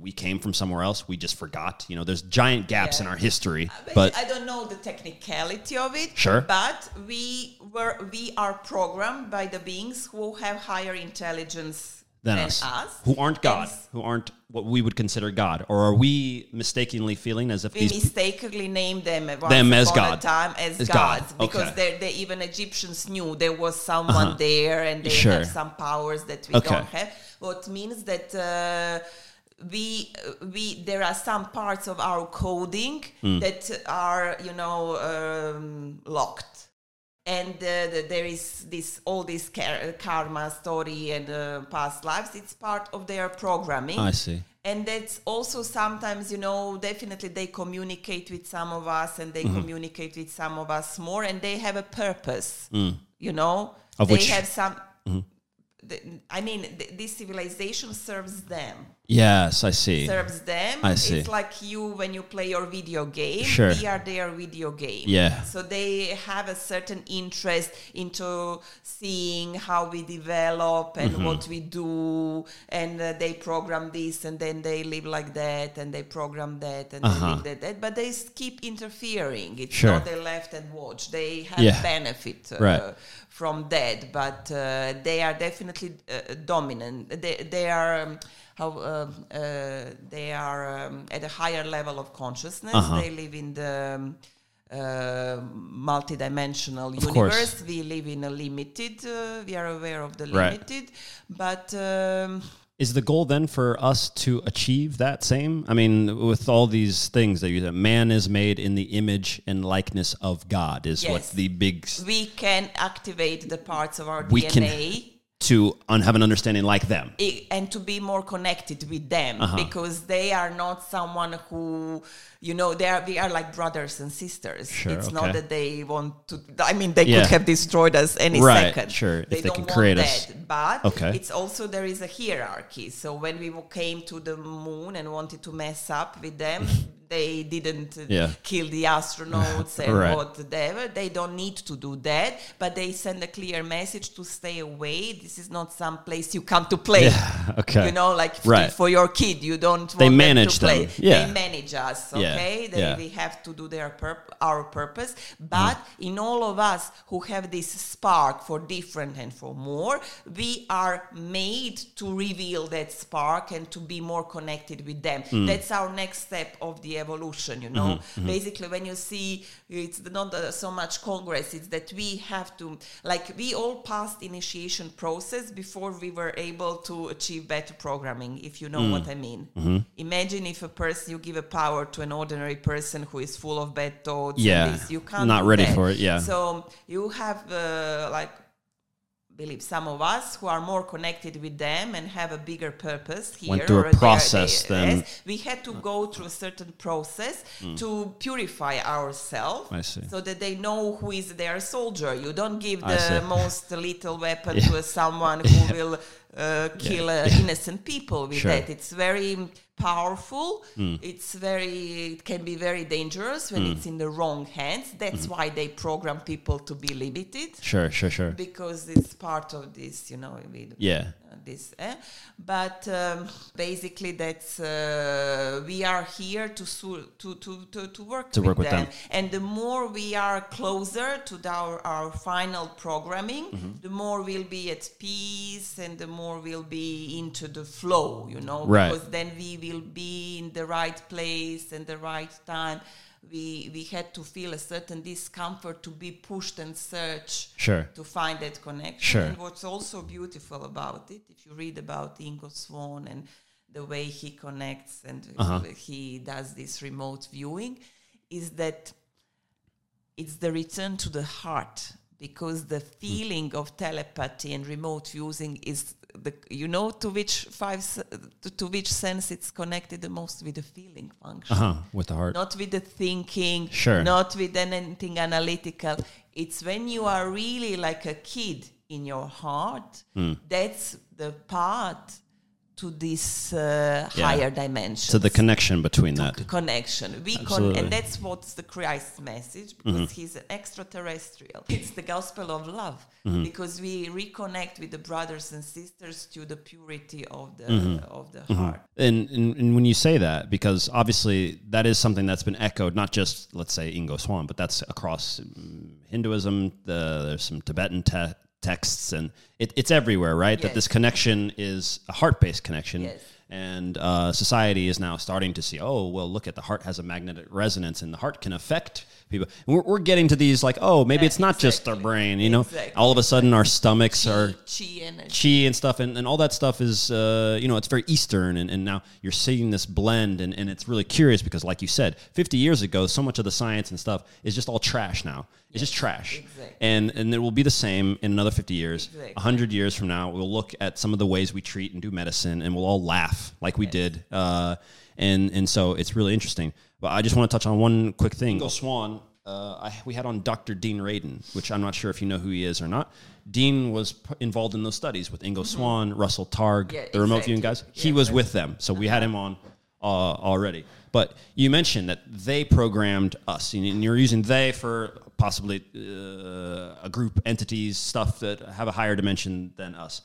Speaker 2: we came from somewhere else. We just forgot. You know, there's giant gaps in our history,
Speaker 3: But
Speaker 2: but
Speaker 3: I don't know the technicality of it.
Speaker 2: Sure.
Speaker 3: But we were we are programmed by the beings who have higher intelligence
Speaker 2: than
Speaker 3: than
Speaker 2: us,
Speaker 3: us,
Speaker 2: who aren't God,
Speaker 3: And
Speaker 2: who aren't what we would consider God, or are we mistakenly feeling as if
Speaker 3: we mistakenly named them
Speaker 2: Them as God.
Speaker 3: time as,
Speaker 2: As God,
Speaker 3: gods because
Speaker 2: okay.
Speaker 3: they're, even Egyptians knew there was someone there and they
Speaker 2: Sure.
Speaker 3: have some powers that we
Speaker 2: Okay.
Speaker 3: don't have. What means that uh, we we there are some parts of our coding
Speaker 2: Hmm.
Speaker 3: that are you know um, locked. And uh, the, there is this all this car- karma story and uh, past lives. It's part of their programming
Speaker 2: I see.
Speaker 3: and that's also sometimes you know definitely they communicate with some of us and they
Speaker 2: Mm-hmm.
Speaker 3: communicate with some of us more and they have a purpose you know
Speaker 2: Mm. Of
Speaker 3: they
Speaker 2: which- Mm-hmm.
Speaker 3: have some i mean th- this civilization serves them
Speaker 2: Yes, I see.
Speaker 3: serves them.
Speaker 2: I see.
Speaker 3: It's like you when you play your video game.
Speaker 2: Sure.
Speaker 3: We are their video game.
Speaker 2: Yeah.
Speaker 3: So they have a certain interest into seeing how we develop and
Speaker 2: Mm-hmm.
Speaker 3: what we do, and uh, they program this, and then they live like that, and they program that, and
Speaker 2: Uh-huh.
Speaker 3: they live that, that. But they keep interfering. It's
Speaker 2: Sure.
Speaker 3: not they left and watch. They have
Speaker 2: Yeah.
Speaker 3: benefit uh,
Speaker 2: Right.
Speaker 3: from that, but uh, they are definitely uh, dominant. They, they are um, how um uh, they are um, at a higher level of consciousness.
Speaker 2: Uh-huh.
Speaker 3: They live in the um, uh, multidimensional
Speaker 2: Of course.
Speaker 3: universe. We live in a limited. Uh, we are aware of the
Speaker 2: Right.
Speaker 3: limited, but. Um,
Speaker 2: Is the goal then for us to achieve that same? I mean, with all these things that you said, man is made in the image and likeness of God is what the big
Speaker 3: we can activate the parts of our
Speaker 2: We
Speaker 3: DNA.
Speaker 2: To have an understanding like them.
Speaker 3: and to be more connected with them
Speaker 2: Uh-huh.
Speaker 3: because they are not someone who you know they are we are like brothers and sisters
Speaker 2: Sure,
Speaker 3: it's
Speaker 2: okay.
Speaker 3: not that they want to i mean they
Speaker 2: Yeah.
Speaker 3: could have destroyed us any
Speaker 2: Right,
Speaker 3: second
Speaker 2: sure, if they
Speaker 3: don't
Speaker 2: can
Speaker 3: want
Speaker 2: create us.
Speaker 3: that. but
Speaker 2: Okay.
Speaker 3: it's also there is a hierarchy so when we came to the moon and wanted to mess up with them they didn't
Speaker 2: Yeah.
Speaker 3: kill the astronauts and
Speaker 2: Right.
Speaker 3: whatever they don't need to do that but they send a clear message to stay away this is not some place you come to play
Speaker 2: Yeah, okay.
Speaker 3: you know like
Speaker 2: Right.
Speaker 3: for your kid you don't
Speaker 2: They
Speaker 3: want
Speaker 2: manage
Speaker 3: them to
Speaker 2: them.
Speaker 3: play
Speaker 2: Yeah.
Speaker 3: they manage us okay they,
Speaker 2: yeah.
Speaker 3: we have to do their purp- our purpose but in all of us who have this spark for different and for more we are made to reveal that spark and to be more connected with them
Speaker 2: Mm.
Speaker 3: that's our next step of the evolution you know
Speaker 2: Mm-hmm,
Speaker 3: basically when you see it's not uh, so much congress it's that we have to like we all passed initiation process before we were able to achieve better programming if you know
Speaker 2: Mm.
Speaker 3: what i mean
Speaker 2: Mm-hmm.
Speaker 3: imagine if a person you give a power to an ordinary person who is full of bad thoughts
Speaker 2: Yeah,
Speaker 3: and this, you can't
Speaker 2: not ready
Speaker 3: that.
Speaker 2: for it, yeah.
Speaker 3: so you have uh, like believe some of us who are more connected with them and have a bigger purpose here
Speaker 2: Went through a
Speaker 3: or there,
Speaker 2: process
Speaker 3: they-
Speaker 2: then.
Speaker 3: yes, we had to go through a certain process to purify ourselves
Speaker 2: Mm.
Speaker 3: So that they know who is their soldier. You don't give the most little weapon to someone who will uh, kill uh, innocent people with
Speaker 2: Sure.
Speaker 3: that. It's very powerful
Speaker 2: Hmm.
Speaker 3: it's very it can be very dangerous when it's in the wrong hands that's
Speaker 2: Hmm.
Speaker 3: why they program people to be limited
Speaker 2: Sure, sure, sure.
Speaker 3: because it's part of this you know
Speaker 2: Yeah.
Speaker 3: uh, this eh? but um, basically that's uh, we are here to, su- to, to, to, to work
Speaker 2: To
Speaker 3: with
Speaker 2: work with
Speaker 3: them.
Speaker 2: them.
Speaker 3: and the more we are closer to the- our, our final programming
Speaker 2: Mm-hmm.
Speaker 3: the more we'll be at peace and the more we'll be into the flow you know
Speaker 2: Right.
Speaker 3: because then we will be in the right place and the right time we we had to feel a certain discomfort to be pushed and search
Speaker 2: Sure.
Speaker 3: to find that connection.
Speaker 2: Sure.
Speaker 3: And what's also beautiful about it, if you read about Ingo Swann and the way he connects and
Speaker 2: Uh-huh.
Speaker 3: he does this remote viewing, is that it's the return to the heart because the feeling of telepathy and remote viewing is the you know to which five to, to which sense it's connected the most with the feeling function
Speaker 2: Uh huh. With the heart.
Speaker 3: not with the thinking,
Speaker 2: Sure.
Speaker 3: not with anything analytical. It's when you are really like a kid in your heart,
Speaker 2: Hmm.
Speaker 3: that's the path to this uh,
Speaker 2: Yeah.
Speaker 3: higher dimension.
Speaker 2: So the connection between that.
Speaker 3: connection. We con-
Speaker 2: Absolutely. Mm-hmm.
Speaker 3: and that's what's the Christ message because he's an extraterrestrial. It's the gospel of love
Speaker 2: Mm-hmm.
Speaker 3: because we reconnect with the brothers and sisters to the purity of the
Speaker 2: Mm-hmm.
Speaker 3: of the heart.
Speaker 2: And, and, and when you say that, because obviously that is something that's been echoed, not just let's say Ingo Swann, but that's across Hinduism. The, there's some Tibetan te- texts, and it, it's everywhere, right? That this connection is a heart-based connection,
Speaker 3: Yes.
Speaker 2: and uh, society is now starting to see, oh, well, look at the heart has a magnetic resonance, and the heart can affect people. And we're, we're getting to these like, oh, maybe it's not just our brain, you know?
Speaker 3: Exactly.
Speaker 2: All of a sudden, our stomachs are
Speaker 3: Chi energy.
Speaker 2: chi and stuff and, and all that stuff is uh, you know it's very eastern and, and now you're seeing this blend and, and it's really curious because like you said 50 years ago so much of the science and stuff is just all trash now it's just trash
Speaker 3: exactly.
Speaker 2: and and it will be the same in another 50 years
Speaker 3: Exactly.
Speaker 2: 100 years from now we'll look at some of the ways we treat and do medicine and we'll all laugh like we did uh, and and so it's really interesting but i just want to touch on one quick thing Ingo Swann uh, I, we had on Dr. Dean Radin, which I'm not sure if you know who he is or not. Dean was p- involved in those studies with Ingo Swann, Russell Targ,
Speaker 3: Yeah,
Speaker 2: the remote viewing guys. He was with them, so we had him on uh, already. But you mentioned that they programmed us, and and you're using they for possibly uh, a group, entities, stuff that have a higher dimension than us.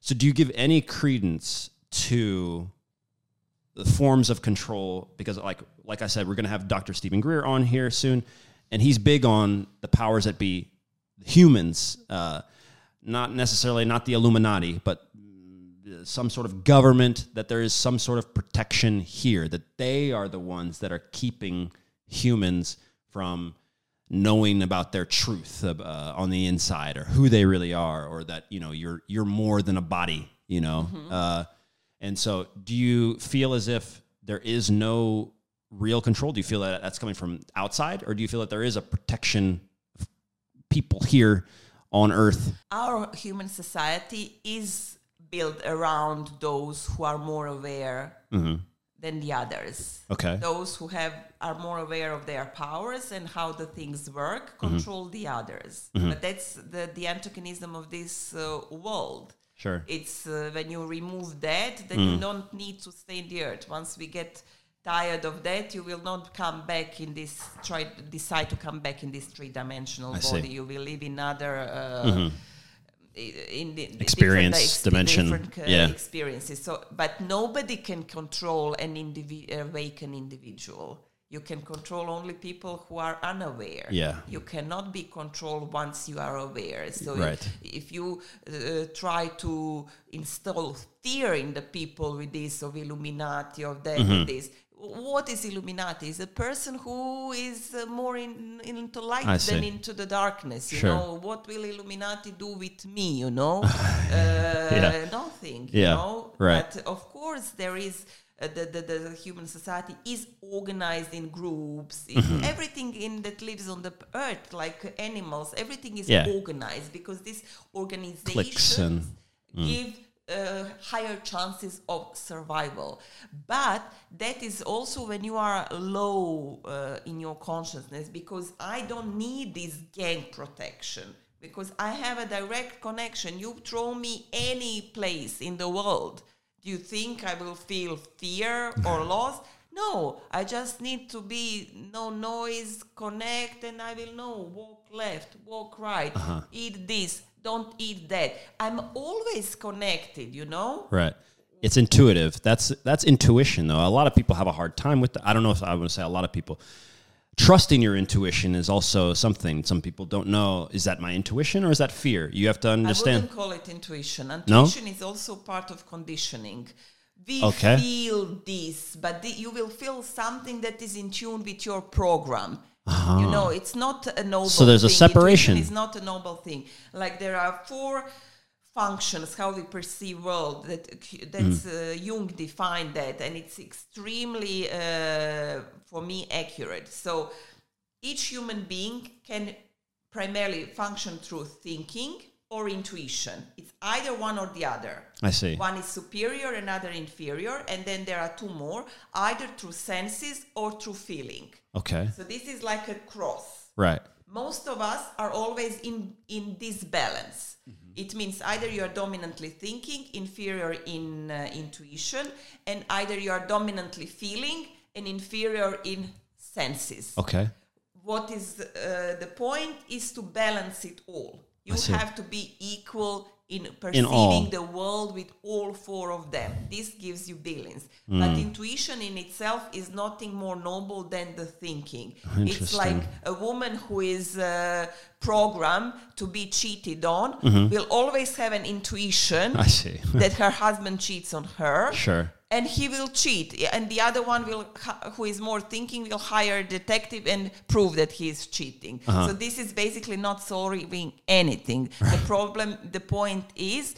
Speaker 2: So, do you give any credence to the forms of control because like like I said, we're going to have Dr. Stephen Greer on here soon, and he's big on the powers that be, humans, uh, not necessarily not the Illuminati, but some sort of government. That there is some sort of protection here. That they are the ones that are keeping humans from knowing about their truth uh, on the inside or who they really are or that you know you're you're more than a body you know uh, and so do you feel as if there is no real control do you feel that that's coming from outside or do you feel that there is a protection of people here on earth
Speaker 3: Our human society is built around those who are more aware mm-hmm. than the others.
Speaker 2: okay
Speaker 3: Those who have are more aware of their powers and how the things work mm-hmm. control the others. Mm-hmm. But that's the, the antagonism of this uh, world.
Speaker 2: Sure
Speaker 3: It's uh, when you remove that, then you don't need to stay in the earth. Once we get tired of that, you will not come back in this. Try decide to come back in this three-dimensional
Speaker 2: I see.
Speaker 3: body. You will live in other. Uh, in the
Speaker 2: Experience,
Speaker 3: different, ex-
Speaker 2: dimension,
Speaker 3: different, uh,
Speaker 2: yeah.
Speaker 3: experiences. So, but nobody can control an indivi- awakened individual. You can control only people who are unaware.
Speaker 2: Yeah.
Speaker 3: You cannot be controlled once you are aware. So
Speaker 2: Right.
Speaker 3: if, if you uh, try to install fear in the people with this of Illuminati of that
Speaker 2: Mm-hmm.
Speaker 3: this. What is Illuminati? Is a person who is uh, more in, into light
Speaker 2: I
Speaker 3: than
Speaker 2: see.
Speaker 3: into the darkness. You
Speaker 2: Sure.
Speaker 3: know, what will Illuminati do with me? You know, uh, nothing.
Speaker 2: Yeah,
Speaker 3: You know,
Speaker 2: right.
Speaker 3: but of course there is. Uh, the, the, the human society is organized in groups.
Speaker 2: Mm-hmm.
Speaker 3: Everything in that lives on the earth, like animals, everything is
Speaker 2: Yeah.
Speaker 3: organized because these
Speaker 2: Clicks
Speaker 3: organizations
Speaker 2: mm.
Speaker 3: give uh, higher chances of survival. But that is also when you are low uh, in your consciousness because I don't need this gang protection because I have a direct connection. You throw me any place in the world. Do you think I will feel fear or loss? No, I just need to be no noise, connect, and I will know walk left, walk right, uh-huh. eat this, don't eat that. I'm always connected, you know?
Speaker 2: Right. It's intuitive. That's that's intuition though. A lot of people have a hard time with that. I don't know if I would say a lot of people. Trusting your intuition is also something some people don't know. Is that my intuition or is that fear? You have to understand.
Speaker 3: I wouldn't call it intuition.
Speaker 2: No?
Speaker 3: Intuition is also part of conditioning. We
Speaker 2: Okay.
Speaker 3: feel this, but the, you will feel something that is in tune with your program. Ah. You know, it's not a noble.
Speaker 2: So there's a
Speaker 3: thing.
Speaker 2: separation.
Speaker 3: It's not a noble thing. Like there are four functions how we perceive world that that's
Speaker 2: Mm.
Speaker 3: uh, Jung defined that, and it's extremely uh, for me accurate. So each human being can primarily function through thinking or intuition. It's either one or the other.
Speaker 2: I see.
Speaker 3: One is superior, another inferior, and then there are two more, either through senses or through feeling.
Speaker 2: Okay.
Speaker 3: So this is like a cross.
Speaker 2: Right.
Speaker 3: Most of us are always in in this balance. It means either you are dominantly thinking, inferior in uh, intuition, and either you are dominantly feeling and inferior in senses
Speaker 2: Okay.
Speaker 3: what is uh, the point is to balance it all. You have to be equal in perceiving the world with all four of them. This gives you billions.
Speaker 2: Hmm.
Speaker 3: But intuition in itself is nothing more noble than the thinking. It's like a woman who is uh, programmed to be cheated on
Speaker 2: Mm-hmm.
Speaker 3: will always have an intuition that her husband cheats on her
Speaker 2: Sure.
Speaker 3: And he will cheat and the other one will who is more thinking will hire a detective and prove that he is cheating
Speaker 2: Uh-huh.
Speaker 3: so this is basically not solving anything the problem the point is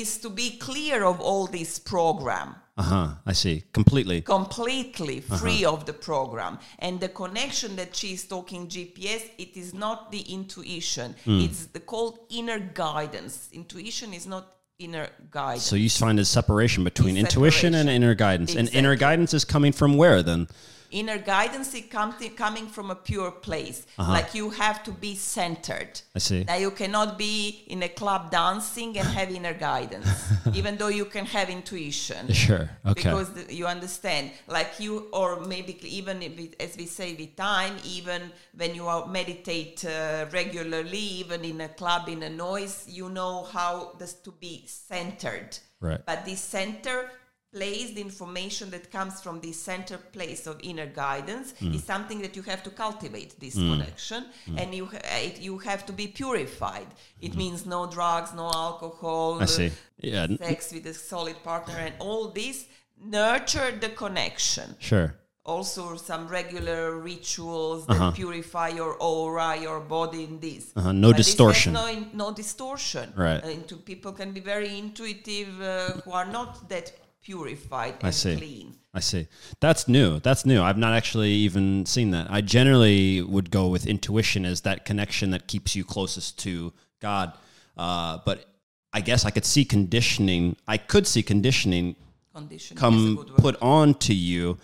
Speaker 3: is to be clear of all this program
Speaker 2: Uh huh. I see. Completely.
Speaker 3: completely
Speaker 2: Uh-huh.
Speaker 3: free of the program and the connection that she's talking gps it is not the intuition
Speaker 2: Hmm.
Speaker 3: it's the called inner guidance intuition is not inner guidance
Speaker 2: So you find a separation between intuition and inner guidance. And inner guidance is coming from where then?
Speaker 3: Inner guidance is coming coming from a pure place. Like you have to be centered.
Speaker 2: Uh-huh. I see.
Speaker 3: Now you cannot be in a club dancing and have inner guidance, even though you can have intuition.
Speaker 2: Sure. Okay.
Speaker 3: Because the, you understand, like you, or maybe even if it, as we say with time, even when you are meditate uh, regularly, even in a club, in a noise, you know how this to be centered.
Speaker 2: Right.
Speaker 3: But this center place, the information that comes from this center place of inner guidance,
Speaker 2: Mm.
Speaker 3: is something that you have to cultivate this connection, and you ha- it, you have to be purified. It means no drugs, no alcohol.
Speaker 2: Mm-hmm. I see. Yeah.
Speaker 3: sex with a solid partner and all this nurture the connection
Speaker 2: Sure.
Speaker 3: also some regular rituals that purify your aura your body in this
Speaker 2: Uh-huh, no
Speaker 3: But
Speaker 2: distortion.
Speaker 3: no, in- no distortion
Speaker 2: Right.
Speaker 3: Uh, into people can be very intuitive uh, who are not that purified and
Speaker 2: I see.
Speaker 3: clean
Speaker 2: I see. That's new. That's new. I've not actually even seen that. I generally would go with intuition as that connection that keeps you closest to God. Uh, but I guess I could see conditioning. I could see conditioning
Speaker 3: condition is a
Speaker 2: come put on to you,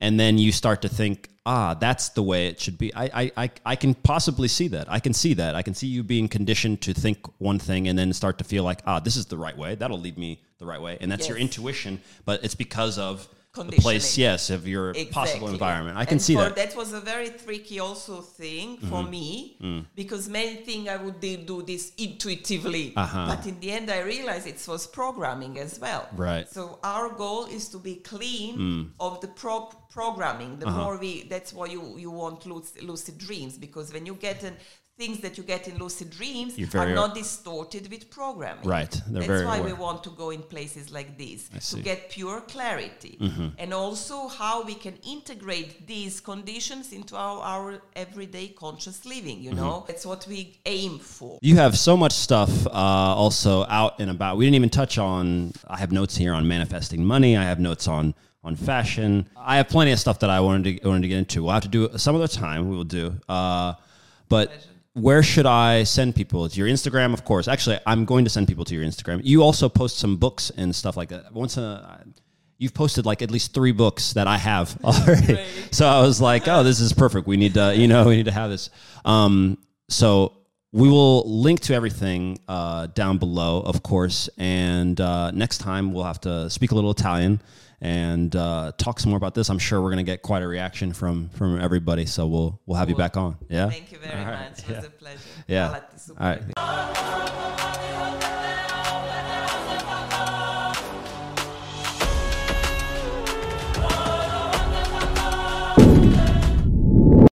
Speaker 2: and then you start to think, ah, that's the way it should be. I, I, I, I can possibly see that. I can see that. I can see you being conditioned to think one thing and then start to feel like, ah, this is the right way. That'll lead me the right way, and that's your intuition. But it's because of the place, yes, of your possible environment. I can
Speaker 3: And
Speaker 2: see that. Mm-hmm.
Speaker 3: That was a very tricky also thing for me
Speaker 2: Mm.
Speaker 3: because many think I would do- this intuitively,
Speaker 2: Uh-huh.
Speaker 3: but in the end I realized it was programming as well.
Speaker 2: Right. Mm.
Speaker 3: So our goal is to be clean of the pro- programming.
Speaker 2: Uh-huh.
Speaker 3: The more we, that's why you you want lucid, lucid dreams because when you get an things that you get in lucid dreams are not distorted with programming.
Speaker 2: Right. They're
Speaker 3: That's why we want to go in places like this.
Speaker 2: Mm-hmm.
Speaker 3: to get pure clarity and also how we can integrate these conditions into our, our everyday conscious living you
Speaker 2: Mm-hmm.
Speaker 3: know that's what we aim for
Speaker 2: You have so much stuff uh, also out and about. We didn't even touch on. I have notes here on manifesting money. I have notes on on fashion. I have plenty of stuff that I wanted to wanted to get into. We'll have to do some other time. We will do. Uh, but where should I send people? To your Instagram, of course. Actually, I'm going to send people to your Instagram. You also post some books and stuff like that. Once a You've posted like at least three books that I have already. So I was like, oh, this is perfect. We need to, you know, we need to have this. Um, so we will link to everything uh, down below, of course. And uh, next time we'll have to speak a little Italian and uh, talk some more about this. I'm sure we're going to get quite a reaction from from everybody. So we'll we'll have you back on. Yeah.
Speaker 3: thank you very
Speaker 2: All right.
Speaker 3: much it was
Speaker 2: Yeah.
Speaker 3: a pleasure
Speaker 2: Yeah.
Speaker 3: Hvala ti, super
Speaker 2: All right.